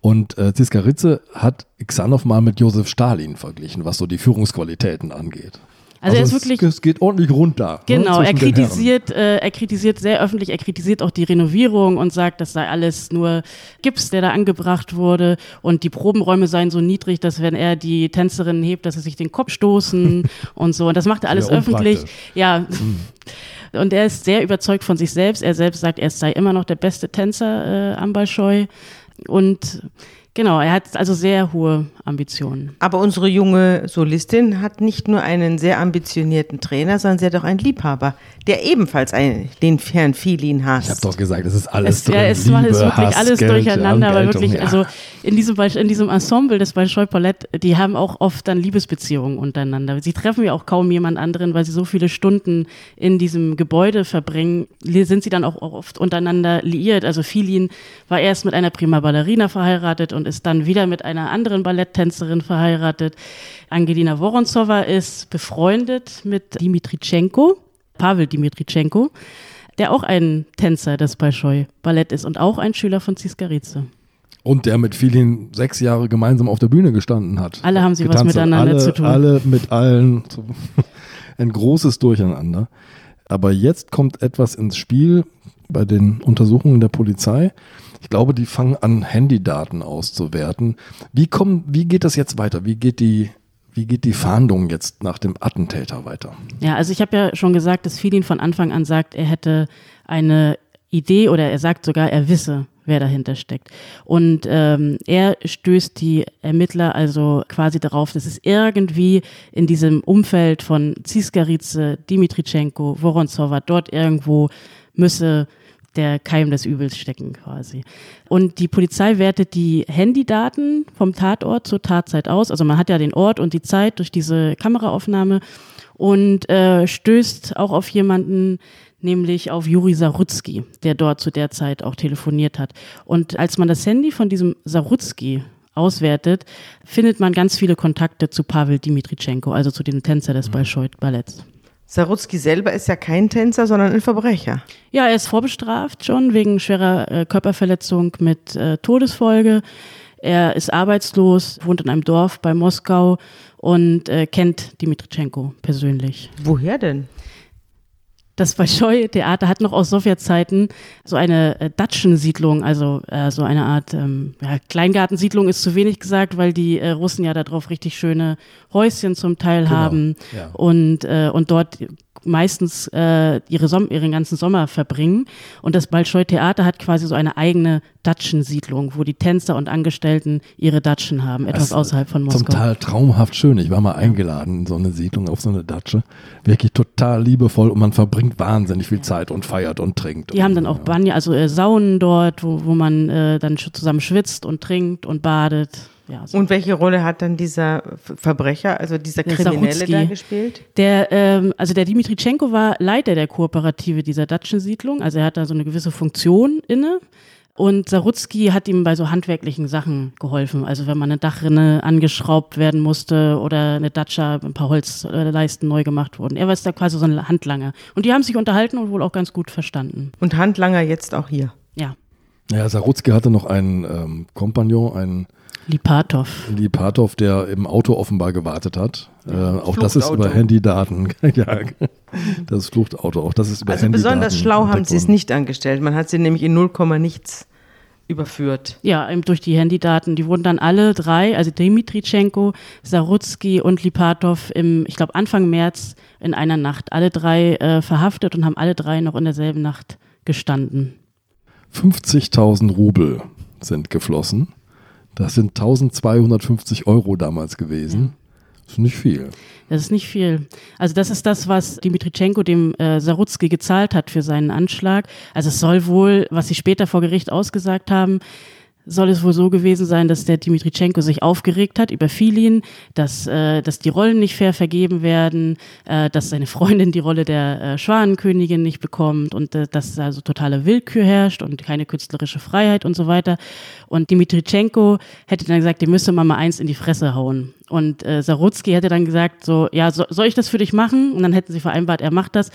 und äh, Ziska Ritze hat Xanov mal mit Josef Stalin verglichen, was so die Führungsqualitäten angeht. Also, also er ist es, wirklich. Es geht ordentlich runter. Ne, genau, ne, er kritisiert, äh, er kritisiert sehr öffentlich, er kritisiert auch die Renovierung und sagt, das sei alles nur Gips, der da angebracht wurde und die Probenräume seien so niedrig, dass wenn er die Tänzerinnen hebt, dass sie sich den Kopf stoßen *laughs* und so. Und das macht er alles öffentlich. Ja. Mhm. Und er ist sehr überzeugt von sich selbst. Er selbst sagt, er sei immer noch der beste Tänzer äh, am Balscheu. Und Genau, er hat also sehr hohe Ambitionen. Aber unsere junge Solistin hat nicht nur einen sehr ambitionierten Trainer, sondern sie hat auch einen Liebhaber, der ebenfalls einen, den Herrn Filin hasst. Ich habe doch gesagt, es ist alles es, drin. Ja, es Liebe, ist wirklich Hass, alles Geld, durcheinander, aber wirklich, ja. also in diesem, in diesem Ensemble des Bolschoi Palette, die haben auch oft dann Liebesbeziehungen untereinander. Sie treffen ja auch kaum jemand anderen, weil sie so viele Stunden in diesem Gebäude verbringen, sind sie dann auch oft untereinander liiert. Also Filin war erst mit einer Prima Ballerina verheiratet und ist dann wieder mit einer anderen Balletttänzerin verheiratet. Angelina Woronzowa ist befreundet mit Dimitritschenko, Pavel Dimitritschenko, der auch ein Tänzer des Bolschoi Ballett ist und auch ein Schüler von Ziskarice. Und der mit vielen sechs Jahre gemeinsam auf der Bühne gestanden hat. Alle haben sie was miteinander alle, zu tun. Alle mit allen. *laughs* Ein großes Durcheinander. Aber jetzt kommt etwas ins Spiel bei den Untersuchungen der Polizei. Ich glaube, die fangen an, Handydaten auszuwerten. Wie, kommen, wie geht das jetzt weiter? Wie geht die wie geht die Fahndung jetzt nach dem Attentäter weiter? Ja, also ich habe ja schon gesagt, dass Filin von Anfang an sagt, er hätte eine Idee oder er sagt sogar, er wisse, wer dahinter steckt. Und ähm, er stößt die Ermittler also quasi darauf, dass es irgendwie in diesem Umfeld von Ziskarice, Dimitricenko, Vorontsova dort irgendwo müsse der Keim des Übels stecken quasi. Und die Polizei wertet die Handydaten vom Tatort zur Tatzeit aus. Also man hat ja den Ort und die Zeit durch diese Kameraaufnahme und äh, stößt auch auf jemanden, nämlich auf Juri Sarutzki, der dort zu der Zeit auch telefoniert hat. Und als man das Handy von diesem Sarutzki auswertet, findet man ganz viele Kontakte zu Pavel Dimitricenko, also zu dem Tänzer des Bolschoi-Balletts. Sarutzki selber ist ja kein Tänzer, sondern ein Verbrecher. Ja, er ist vorbestraft schon wegen schwerer äh, Körperverletzung mit äh, Todesfolge. Er ist arbeitslos, wohnt in einem Dorf bei Moskau und äh, kennt Dimitricenko persönlich. Woher denn? Das Bolschoi-Theater hat noch aus Sowjetzeiten so eine äh, Datschensiedlung, also äh, so eine Art ähm, ja, Kleingartensiedlung ist zu wenig gesagt, weil die äh, Russen ja darauf richtig schöne Häuschen zum Teil Genau, haben ja. und, äh, und dort meistens äh, ihre Som ihren ganzen Sommer verbringen. Und das Bolschoi Theater hat quasi so eine eigene Datschensiedlung, wo die Tänzer und Angestellten ihre Datschen haben, etwas außerhalb von Zum Moskau. Teil traumhaft schön. Ich war mal eingeladen in so eine Siedlung auf so eine Datsche. Wirklich total liebevoll und man verbringt wahnsinnig viel Zeit und feiert und trinkt. Die haben dann auch Banja, also äh, Saunen dort, wo, wo man äh, dann zusammen schwitzt und trinkt und badet. Ja, so. Und welche Rolle hat dann dieser Verbrecher, also dieser Der Kriminelle Sarutzki. da gespielt? Der, ähm, also der Dimitricenko war Leiter der Kooperative dieser Datschensiedlung, also er hat da so eine gewisse Funktion inne. Und Sarutzki hat ihm bei so handwerklichen Sachen geholfen. Also wenn man eine Dachrinne angeschraubt werden musste oder eine Datscha, ein paar Holzleisten neu gemacht wurden. Er war jetzt da quasi so ein Handlanger. Und die haben sich unterhalten und wohl auch ganz gut verstanden. Und Handlanger jetzt auch hier. Ja. Ja, Sarutzki hatte noch einen ähm, Kompagnon, einen Lipatov. Lipatov, der im Auto offenbar gewartet hat. Äh, auch das ist über Handydaten. *laughs* ja, das Fluchtauto, auch das ist über Also Handydaten. besonders schlau haben sie es nicht angestellt. Man hat sie nämlich in 0, nichts überführt. Ja, eben durch die Handydaten. Die wurden dann alle drei, also Dimitricenko, Sarutzki und Lipatov im, ich glaube, Anfang März in einer Nacht, alle drei äh, verhaftet und haben alle drei noch in derselben Nacht gestanden. 50.000 Rubel sind geflossen. Das sind 1250 Euro damals gewesen. Das ist nicht viel. Das ist nicht viel. Also das ist das, was Dimitricenko dem äh, Sarutzki gezahlt hat für seinen Anschlag. Also es soll wohl, was sie später vor Gericht ausgesagt haben, soll es wohl so gewesen sein, dass der Dimitricenko sich aufgeregt hat über Filin, dass, äh, dass die Rollen nicht fair vergeben werden, äh, dass seine Freundin die Rolle der äh, Schwanenkönigin nicht bekommt und äh, dass also totale Willkür herrscht und keine künstlerische Freiheit und so weiter. Und Dimitricenko hätte dann gesagt, dem müsste man mal eins in die Fresse hauen. Und äh, Sarutzki hätte dann gesagt, so, ja, so, soll ich das für dich machen? Und dann hätten sie vereinbart, er macht das.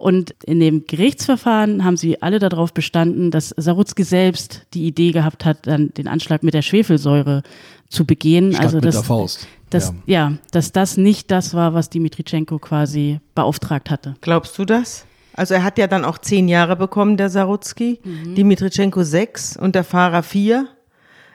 Und in dem Gerichtsverfahren haben sie alle darauf bestanden, dass Sarutzki selbst die Idee gehabt hat, dann den Anschlag mit der Schwefelsäure zu begehen. Statt also mit dass, der Faust. dass, ja. dass das nicht das war, was Dimitricenko quasi beauftragt hatte. Glaubst du das? Also er hat ja dann auch zehn Jahre bekommen, der Sarutzki, Dimitricenko sechs und der Fahrer vier.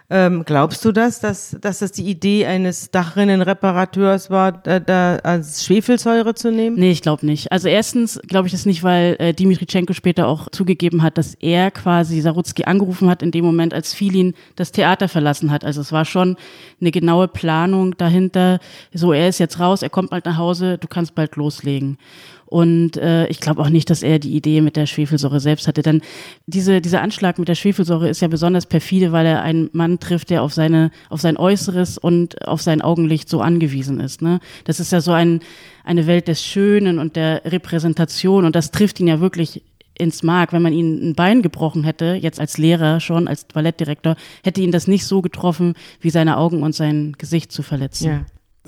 Ähm, glaubst du das, dass, dass das die Idee eines Dachrinnenreparateurs war, da, da als Schwefelsäure zu nehmen? Nee, ich glaube nicht. Also erstens glaube ich das nicht, weil äh, Dimitricenko später auch zugegeben hat, dass er quasi Sarutzki angerufen hat in dem Moment, als Filin das Theater verlassen hat. Also es war schon eine genaue Planung dahinter. So, er ist jetzt raus, er kommt bald nach Hause, du kannst bald loslegen. Und äh, ich glaube auch nicht, dass er die Idee mit der Schwefelsäure selbst hatte. Denn diese, dieser Anschlag mit der Schwefelsäure ist ja besonders perfide, weil er einen Mann trifft, der auf seine, auf sein Äußeres und auf sein Augenlicht so angewiesen ist. Ne? Das ist ja so ein, eine Welt des Schönen und der Repräsentation und das trifft ihn ja wirklich ins Mark. Wenn man ihn ein Bein gebrochen hätte, jetzt als Lehrer schon, als Ballettdirektor, hätte ihn das nicht so getroffen, wie seine Augen und sein Gesicht zu verletzen. Ja.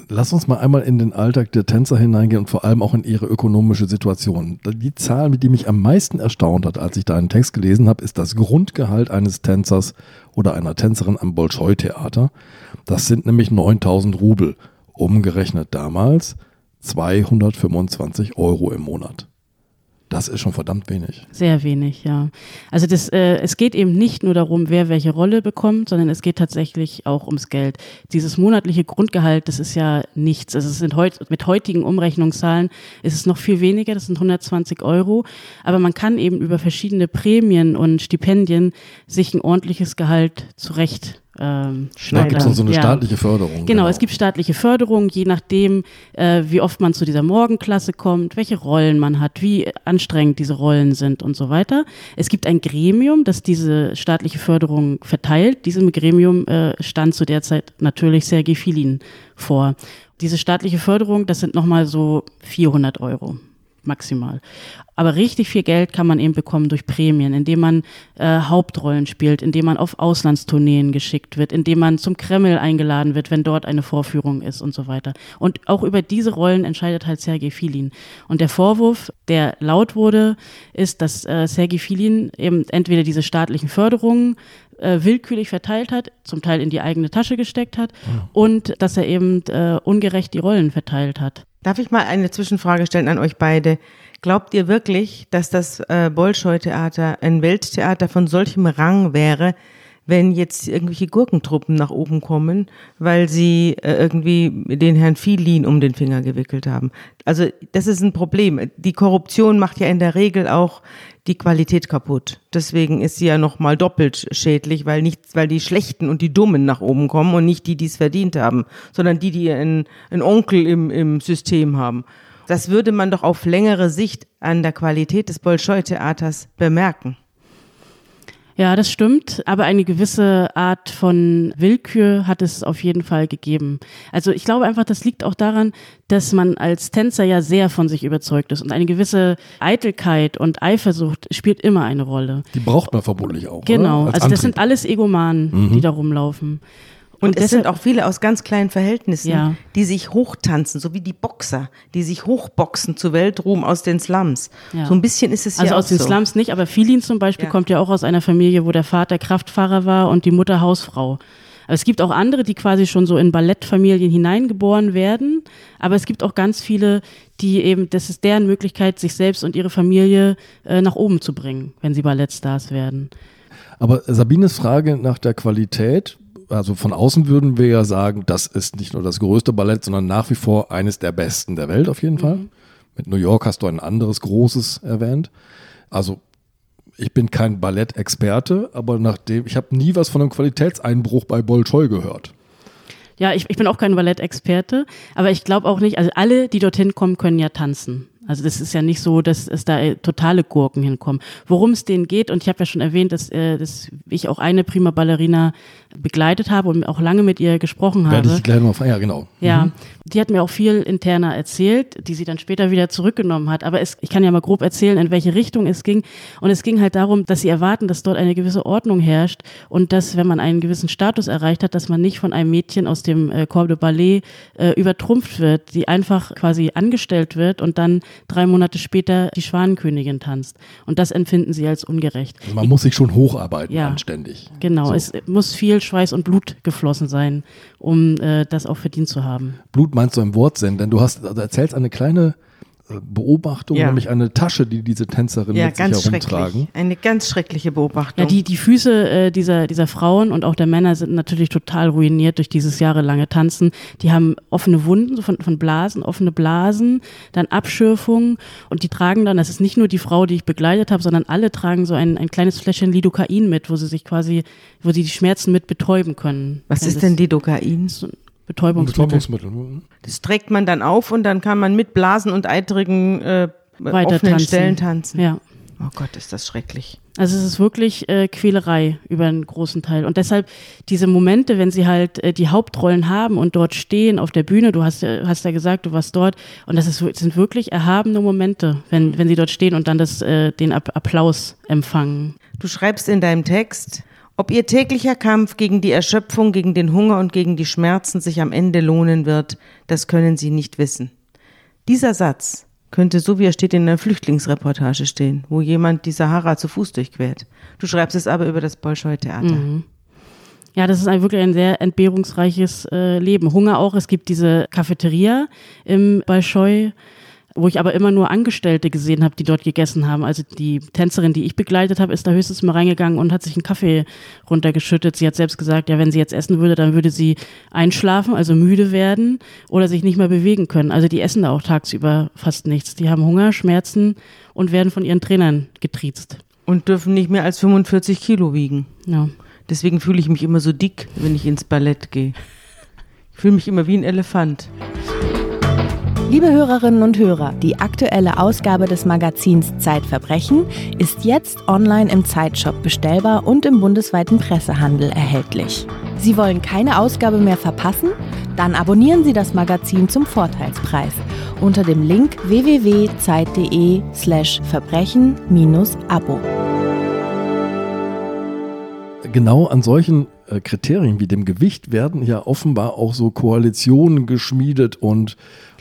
Lass uns mal einmal in den Alltag der Tänzer hineingehen und vor allem auch in ihre ökonomische Situation. Die Zahl, die mich am meisten erstaunt hat, als ich deinen Text gelesen habe, ist das Grundgehalt eines Tänzers oder einer Tänzerin am Bolschoi-Theater. Das sind nämlich 9000 Rubel. Umgerechnet damals 225 Euro im Monat. Das ist schon verdammt wenig. Sehr wenig, ja. Also das, äh, es geht eben nicht nur darum, wer welche Rolle bekommt, sondern es geht tatsächlich auch ums Geld. Dieses monatliche Grundgehalt, das ist ja nichts. Also es sind heut, mit heutigen Umrechnungszahlen ist es noch viel weniger, das sind 120 Euro. Aber man kann eben über verschiedene Prämien und Stipendien sich ein ordentliches Gehalt zurecht ähm, Da gibt es schneidern. so eine Ja. staatliche Förderung. Genau, es gibt staatliche Förderung, je nachdem, äh, wie oft man zu dieser Morgenklasse kommt, welche Rollen man hat, wie anstrengend diese Rollen sind und so weiter. Es gibt ein Gremium, das diese staatliche Förderung verteilt. Diesem Gremium äh, stand zu der Zeit natürlich Sergei Filin vor. Diese staatliche Förderung, das sind nochmal so 400 Euro maximal. Aber richtig viel Geld kann man eben bekommen durch Prämien, indem man äh, Hauptrollen spielt, indem man auf Auslandstourneen geschickt wird, indem man zum Kreml eingeladen wird, wenn dort eine Vorführung ist und so weiter. Und auch über diese Rollen entscheidet halt Sergei Filin. Und der Vorwurf, der laut wurde, ist, dass äh, Sergei Filin eben entweder diese staatlichen Förderungen äh, willkürlich verteilt hat, zum Teil in die eigene Tasche gesteckt hat und dass er eben äh, ungerecht die Rollen verteilt hat. Darf ich mal eine Zwischenfrage stellen an euch beide? Glaubt ihr wirklich, dass das äh, Bolschoi-Theater ein Welttheater von solchem Rang wäre, wenn jetzt irgendwelche Gurkentruppen nach oben kommen, weil sie äh, irgendwie den Herrn Filin um den Finger gewickelt haben? Also das ist ein Problem. Die Korruption macht ja in der Regel auch die Qualität kaputt. Deswegen ist sie ja noch mal doppelt schädlich, weil nicht, weil die Schlechten und die Dummen nach oben kommen und nicht die, die es verdient haben, sondern die, die einen, einen Onkel im, im System haben. Das würde man doch auf längere Sicht an der Qualität des Bolschoi-Theaters bemerken. Ja, das stimmt, aber eine gewisse Art von Willkür hat es auf jeden Fall gegeben. Also ich glaube einfach, das liegt auch daran, dass man als Tänzer ja sehr von sich überzeugt ist und eine gewisse Eitelkeit und Eifersucht spielt immer eine Rolle. Die braucht man vermutlich auch. Genau? Als also das sind Antrieb. alles Egomanen, die da rumlaufen. Und, es deshalb- sind auch viele aus ganz kleinen Verhältnissen, Ja. die sich hochtanzen, so wie die Boxer, die sich hochboxen zu Weltruhm aus den Slums. Ja. So ein bisschen ist es Also ja aus auch den so. Slums nicht, aber Filin zum Beispiel Ja. kommt ja auch aus einer Familie, wo der Vater Kraftfahrer war und die Mutter Hausfrau. Aber es gibt auch andere, die quasi schon so in Ballettfamilien hineingeboren werden. Aber es gibt auch ganz viele, die eben, das ist deren Möglichkeit, sich selbst und ihre Familie äh, nach oben zu bringen, wenn sie Ballettstars werden. Aber Sabines Frage nach der Qualität, also von außen würden wir ja sagen, das ist nicht nur das größte Ballett, sondern nach wie vor eines der besten der Welt auf jeden Fall. Mit New York hast du ein anderes großes erwähnt. Also ich bin kein Ballettexperte, aber nachdem, ich habe nie was von einem Qualitätseinbruch bei Bolschoi gehört. Ja, ich, ich bin auch kein Ballettexperte, aber ich glaube auch nicht, also alle, die dorthin kommen, können ja tanzen. Also das ist ja nicht so, dass es da äh, totale Gurken hinkommen. Worum es denen geht, und ich habe ja schon erwähnt, dass, äh, dass ich auch eine prima Ballerina begleitet habe und auch lange mit ihr gesprochen habe. ich gleich noch. Ja, genau. Ja, die hat mir auch viel interner erzählt, die sie dann später wieder zurückgenommen hat. Aber es, ich kann ja mal grob erzählen, in welche Richtung es ging. Und es ging halt darum, dass sie erwarten, dass dort eine gewisse Ordnung herrscht und dass, wenn man einen gewissen Status erreicht hat, dass man nicht von einem Mädchen aus dem äh, Corps de Ballet äh, übertrumpft wird, die einfach quasi angestellt wird und dann drei Monate später die Schwanenkönigin tanzt. Und das empfinden sie als ungerecht. Also man muss sich schon hocharbeiten, Ja. anständig. Genau, So. es muss viel Schweiß und Blut geflossen sein, um äh, das auch verdient zu haben. Blut meinst du im Wortsinn, denn du hast, also erzählst eine kleine Beobachtung, Ja. nämlich eine Tasche, die diese Tänzerinnen Ja, mit sich ganz herumtragen. schrecklich. Eine ganz schreckliche Beobachtung. Ja, die, die Füße äh, dieser, dieser Frauen und auch der Männer sind natürlich total ruiniert durch dieses jahrelange Tanzen. Die haben offene Wunden so von, von Blasen, offene Blasen, dann Abschürfungen und die tragen dann, das ist nicht nur die Frau, die ich begleitet habe, sondern alle tragen so ein, ein kleines Fläschchen Lidocain mit, wo sie sich quasi, wo sie die Schmerzen mit betäuben können. Was ist denn Lidocain? so Betäubungsmittel. Betäubungsmittel. Mhm. Das trägt man dann auf und dann kann man mit Blasen und eitrigen äh, Weiter offenen tanzen. Stellen tanzen. Ja. Oh Gott, ist das schrecklich. Also es ist wirklich äh, Quälerei über einen großen Teil. Und deshalb diese Momente, wenn sie halt äh, die Hauptrollen haben und dort stehen auf der Bühne, du hast ja, hast ja gesagt, du warst dort, und das ist, das sind wirklich erhabene Momente, wenn, wenn sie dort stehen und dann das, äh, den App- Applaus empfangen. Du schreibst in deinem Text, ob ihr täglicher Kampf gegen die Erschöpfung, gegen den Hunger und gegen die Schmerzen sich am Ende lohnen wird, das können sie nicht wissen. Dieser Satz könnte so wie er steht in einer Flüchtlingsreportage stehen, wo jemand die Sahara zu Fuß durchquert. Du schreibst es aber über das Bolschoi-Theater. Ja, das ist ein, wirklich ein sehr entbehrungsreiches äh, Leben. Hunger auch. Es gibt diese Cafeteria im Bolschoi. Wo ich aber immer nur Angestellte gesehen habe, die dort gegessen haben. Also die Tänzerin, die ich begleitet habe, ist da höchstens mal reingegangen und hat sich einen Kaffee runtergeschüttet. Sie hat selbst gesagt, ja, wenn sie jetzt essen würde, dann würde sie einschlafen, also müde werden oder sich nicht mehr bewegen können. Also die essen da auch tagsüber fast nichts. Die haben Hunger, Schmerzen und werden von ihren Trainern getriezt. Und dürfen nicht mehr als 45 Kilo wiegen. Ja. Deswegen fühle ich mich immer so dick, wenn ich ins Ballett gehe. Ich fühle mich immer wie ein Elefant. Liebe Hörerinnen und Hörer, die aktuelle Ausgabe des Magazins Zeitverbrechen ist jetzt online im Zeitshop bestellbar und im bundesweiten Pressehandel erhältlich. Sie wollen keine Ausgabe mehr verpassen? Dann abonnieren Sie das Magazin zum Vorteilspreis unter dem Link www.zeit.de/slash verbrechen-abo. Genau an solchen äh, Kriterien wie dem Gewicht werden ja offenbar auch so Koalitionen geschmiedet und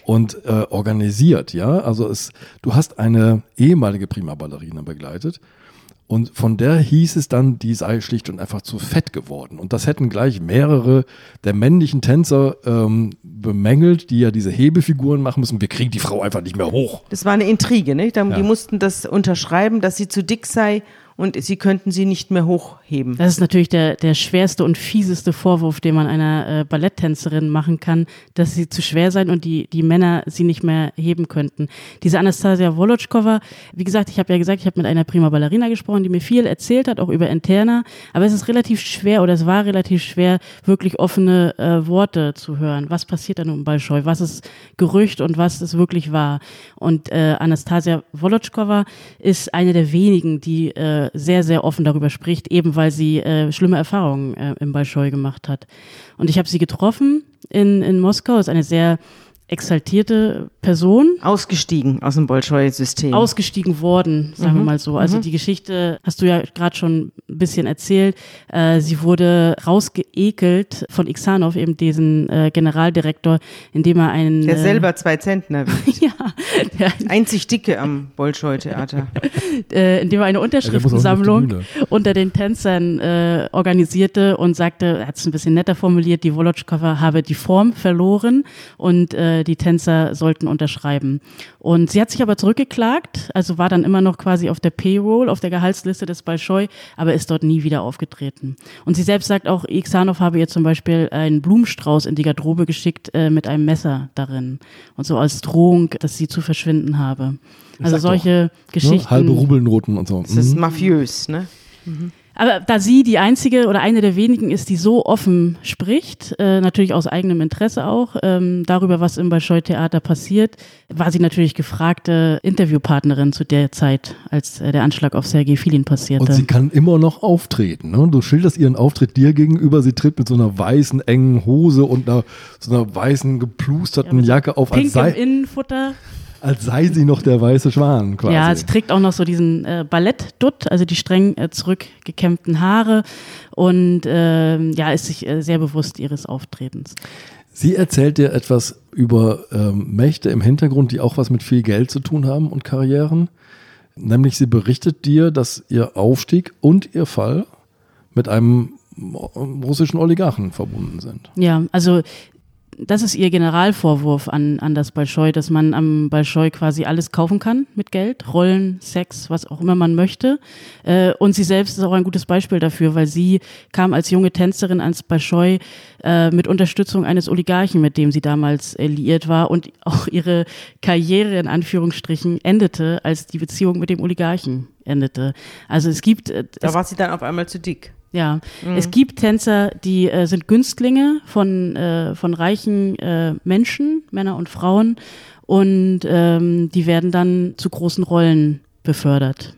und äh, organisiert, ja. Also es, du hast eine ehemalige Prima Ballerina begleitet und von der hieß es dann, die sei schlicht und einfach zu fett geworden. Und das hätten gleich mehrere der männlichen Tänzer ähm, bemängelt, die ja diese Hebefiguren machen müssen. Wir kriegen die Frau einfach nicht mehr hoch. Das war eine Intrige, nicht? Die Ja. mussten das unterschreiben, dass sie zu dick sei und sie könnten sie nicht mehr hochheben. Das ist natürlich der, der schwerste und fieseste Vorwurf, den man einer äh, Balletttänzerin machen kann, dass sie zu schwer sein und die, die Männer sie nicht mehr heben könnten. Diese Anastasia Volotschkova, wie gesagt, ich habe ja gesagt, ich habe mit einer Prima Ballerina gesprochen, die mir viel erzählt hat, auch über Interna, aber es ist relativ schwer oder es war relativ schwer, wirklich offene äh, Worte zu hören. Was passiert da nun bei Scheu? Was ist Gerücht und was ist wirklich wahr? Und äh, Anastasia Volotschkova ist eine der wenigen, die äh, sehr, sehr offen darüber spricht, eben weil sie äh, schlimme Erfahrungen äh, im Bolschoi gemacht hat. Und ich habe sie getroffen in, in Moskau, ist eine sehr exaltierte Person, Ausgestiegen aus dem Bolschoi-System. ausgestiegen worden, sagen wir mal so. Also die Geschichte hast du ja gerade schon ein bisschen erzählt. Äh, sie wurde rausgeekelt von Iksanov, eben diesen äh, Generaldirektor, indem er einen der äh, selber zwei Zentner *laughs* ja, der, Einzig Dicke am Bolschoi-Theater. *laughs* äh, indem er eine Ja, Unterschriftensammlung Bühne. unter den Tänzern äh, organisierte und sagte, er hat es ein bisschen netter formuliert, die Wolotschkova habe die Form verloren und äh, die Tänzer sollten unterschreiben. Und sie hat sich aber zurückgeklagt, also war dann immer noch quasi auf der Payroll, auf der Gehaltsliste des Bolschoi, aber ist dort nie wieder aufgetreten. Und sie selbst sagt auch, Iksanov habe ihr zum Beispiel einen Blumenstrauß in die Garderobe geschickt äh, mit einem Messer darin und so als Drohung, dass sie zu verschwinden habe. Also solche Ne? Geschichten. Halbe Rubelnoten und so. Das ist Mhm. mafiös, ne? Aber da sie die einzige oder eine der wenigen ist, die so offen spricht, äh, natürlich aus eigenem Interesse auch, ähm, darüber, was im Bolschoi-Theater passiert, war sie natürlich gefragte Interviewpartnerin zu der Zeit, als äh, der Anschlag auf Sergei Filin passierte. Und sie kann immer noch auftreten. Ne? Du schilderst ihren Auftritt dir gegenüber. Sie tritt mit so einer weißen, engen Hose und einer, so einer weißen, geplusterten so Jacke auf, als Pink im sei, Innenfutter. Als sei sie noch der weiße Schwan quasi. Ja, sie trägt auch noch so diesen äh, Ballettdutt, also die streng äh, zurückgekämmten Haare und ähm, ja, ist sich äh, sehr bewusst ihres Auftretens. Sie erzählt dir etwas über ähm, Mächte im Hintergrund, die auch was mit viel Geld zu tun haben und Karrieren. Nämlich sie berichtet dir, dass ihr Aufstieg und ihr Fall mit einem russischen Oligarchen verbunden sind. Ja, also das ist ihr Generalvorwurf an, an das Bolschoi, dass man am Bolschoi quasi alles kaufen kann mit Geld, Rollen, Sex, was auch immer man möchte. Äh, und sie selbst ist auch ein gutes Beispiel dafür, weil sie kam als junge Tänzerin ans Bolschoi äh, mit Unterstützung eines Oligarchen, mit dem sie damals äh, liiert war und auch ihre Karriere in Anführungsstrichen endete, als die Beziehung mit dem Oligarchen endete. Also es gibt äh, Da es war sie dann auf einmal zu dick. Ja, es gibt Tänzer, die äh, sind Günstlinge von, äh, von reichen äh, Menschen, Männer und Frauen, und ähm, die werden dann zu großen Rollen befördert.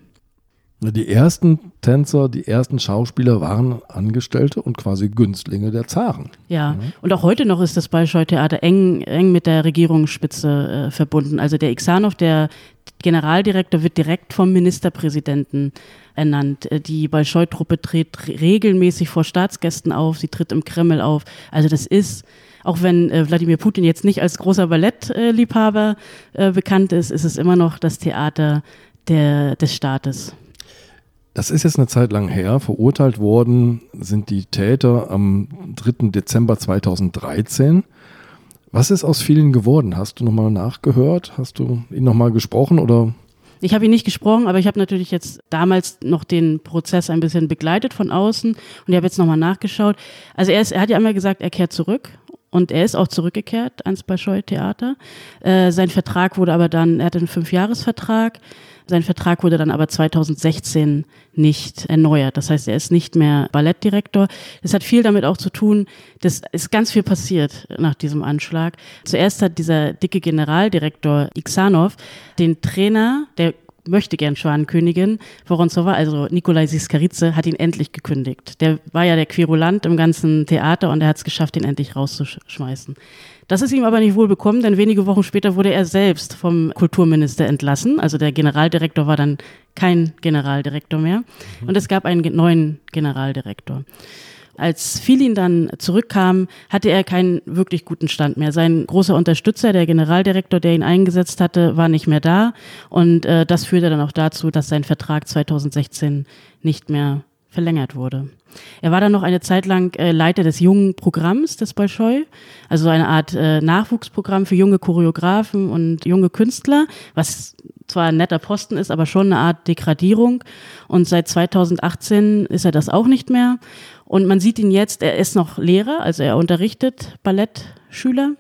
Die ersten Tänzer, die ersten Schauspieler waren Angestellte und quasi Günstlinge der Zaren. Ja, und auch heute noch ist das Bolschoi-Theater eng, eng mit der Regierungsspitze äh, verbunden. Also der Iksanov, der Generaldirektor, wird direkt vom Ministerpräsidenten ernannt. Äh, Die Bolschoi-Truppe tritt re- regelmäßig vor Staatsgästen auf, sie tritt im Kreml auf. Also das ist, auch wenn äh, Wladimir Putin jetzt nicht als großer Ballettliebhaber äh, bekannt ist, ist es immer noch das Theater der, des Staates. Das ist jetzt eine Zeit lang her. Verurteilt worden sind die Täter am 3. Dezember 2013. Was ist aus vielen geworden? Hast du nochmal nachgehört? Hast du ihn nochmal gesprochen oder? Ich habe ihn nicht gesprochen, aber ich habe natürlich jetzt damals noch den Prozess ein bisschen begleitet von außen und ich habe jetzt nochmal nachgeschaut. Also er, ist, er hat ja einmal gesagt, er kehrt zurück und er ist auch zurückgekehrt ans Bolschoi-Theater. Äh, sein Vertrag wurde aber dann, er hatte einen Fünfjahresvertrag. Sein Vertrag wurde dann aber 2016 nicht erneuert. Das heißt, er ist nicht mehr Ballettdirektor. Das hat viel damit auch zu tun, dass ist ganz viel passiert nach diesem Anschlag. Zuerst hat dieser dicke Generaldirektor Iksanov den Trainer, der möchte gern Schwanenkönigin. Voronzova, also Nikolai Siskaritze, hat ihn endlich gekündigt. Der war ja der Querulant im ganzen Theater und er hat es geschafft, ihn endlich rauszuschmeißen. Das ist ihm aber nicht wohl bekommen, denn wenige Wochen später wurde er selbst vom Kulturminister entlassen. Also der Generaldirektor war dann kein Generaldirektor mehr. Und es gab einen neuen Generaldirektor. Als Filin dann zurückkam, hatte er keinen wirklich guten Stand mehr. Sein großer Unterstützer, der Generaldirektor, der ihn eingesetzt hatte, war nicht mehr da. Und äh, das führte dann auch dazu, dass sein Vertrag 2016 nicht mehr verlängert wurde. Er war dann noch eine Zeit lang äh, Leiter des jungen Programms des Bolschoi, also eine Art äh, Nachwuchsprogramm für junge Choreografen und junge Künstler, was zwar ein netter Posten ist, aber schon eine Art Degradierung. Und seit 2018 ist er das auch nicht mehr. Und man sieht ihn jetzt, er ist noch Lehrer, also er unterrichtet Ballettschüler.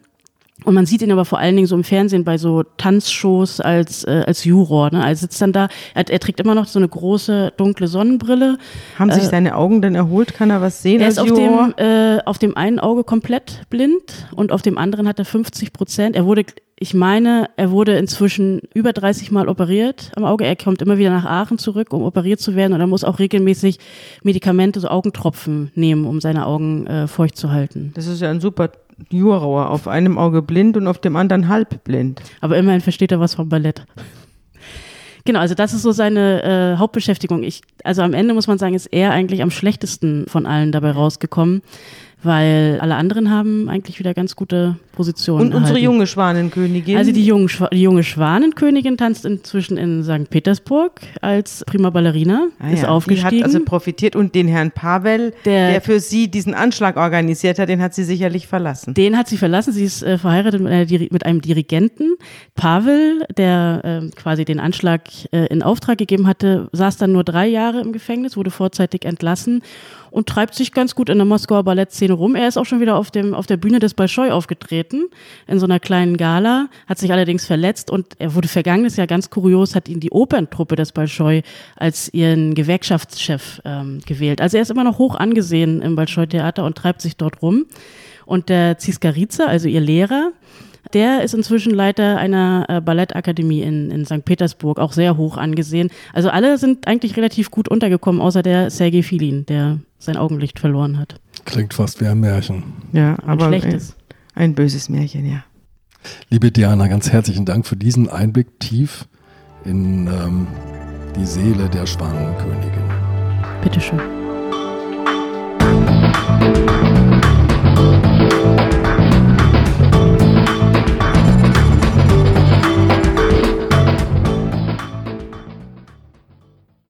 Und man sieht ihn aber vor allen Dingen so im Fernsehen bei so Tanzshows als, äh, als Juror. Ne? Er sitzt dann da, er, er, trägt immer noch so eine große dunkle Sonnenbrille. Haben sich äh, seine Augen denn erholt? Kann er was sehen? Er ist auf dem, äh, auf dem einen Auge komplett blind und auf dem anderen hat er 50 Prozent. Er wurde ich meine, er wurde inzwischen über 30 Mal operiert am Auge. Er kommt immer wieder nach Aachen zurück, um operiert zu werden. Und er muss auch regelmäßig Medikamente, so Augentropfen nehmen, um seine Augen äh, feucht zu halten. Das ist ja ein super Jurauer. Auf einem Auge blind und auf dem anderen halb blind. Aber immerhin versteht er was vom Ballett. Genau, also das ist so seine äh, Hauptbeschäftigung. Ich, also am Ende muss man sagen, ist er eigentlich am schlechtesten von allen dabei rausgekommen weil alle anderen haben eigentlich wieder ganz gute Positionen. Und unsere erhalten. junge Schwanenkönigin? Also die, junge, die junge Schwanenkönigin tanzt inzwischen in St. Petersburg als prima Ballerina, ah ist ja, aufgestiegen. Die hat also profitiert und den Herrn Pavel, der, der, für sie diesen Anschlag organisiert hat, den hat sie sicherlich verlassen. Den hat sie verlassen. Sie ist äh, verheiratet mit, einer, mit, einem Dirigenten. Pavel, der äh, quasi den Anschlag äh, in Auftrag gegeben hatte, saß dann nur drei Jahre im Gefängnis, wurde vorzeitig entlassen und treibt sich ganz gut in der Moskauer Ballettszene rum. Er ist auch schon wieder auf, dem, auf der Bühne des Bolschoi aufgetreten, in so einer kleinen Gala, hat sich allerdings verletzt und er wurde vergangenes Jahr ganz kurios, hat ihn die Operntruppe des Bolschoi als ihren Gewerkschaftschef ähm, gewählt. Also er ist immer noch hoch angesehen im Bolschoi-Theater und treibt sich dort rum. Und der Ziskarica, also ihr Lehrer, der ist inzwischen Leiter einer äh, Ballettakademie in, in St. Petersburg, auch sehr hoch angesehen. Also alle sind eigentlich relativ gut untergekommen, außer der Sergei Filin, der sein Augenlicht verloren hat. Klingt fast wie ein Märchen. Ja, ein aber schlechtes. Ein, ein böses Märchen, ja. Liebe Diana, ganz herzlichen Dank für diesen Einblick tief in ähm, die Seele der Schwanenkönigin. Bitteschön.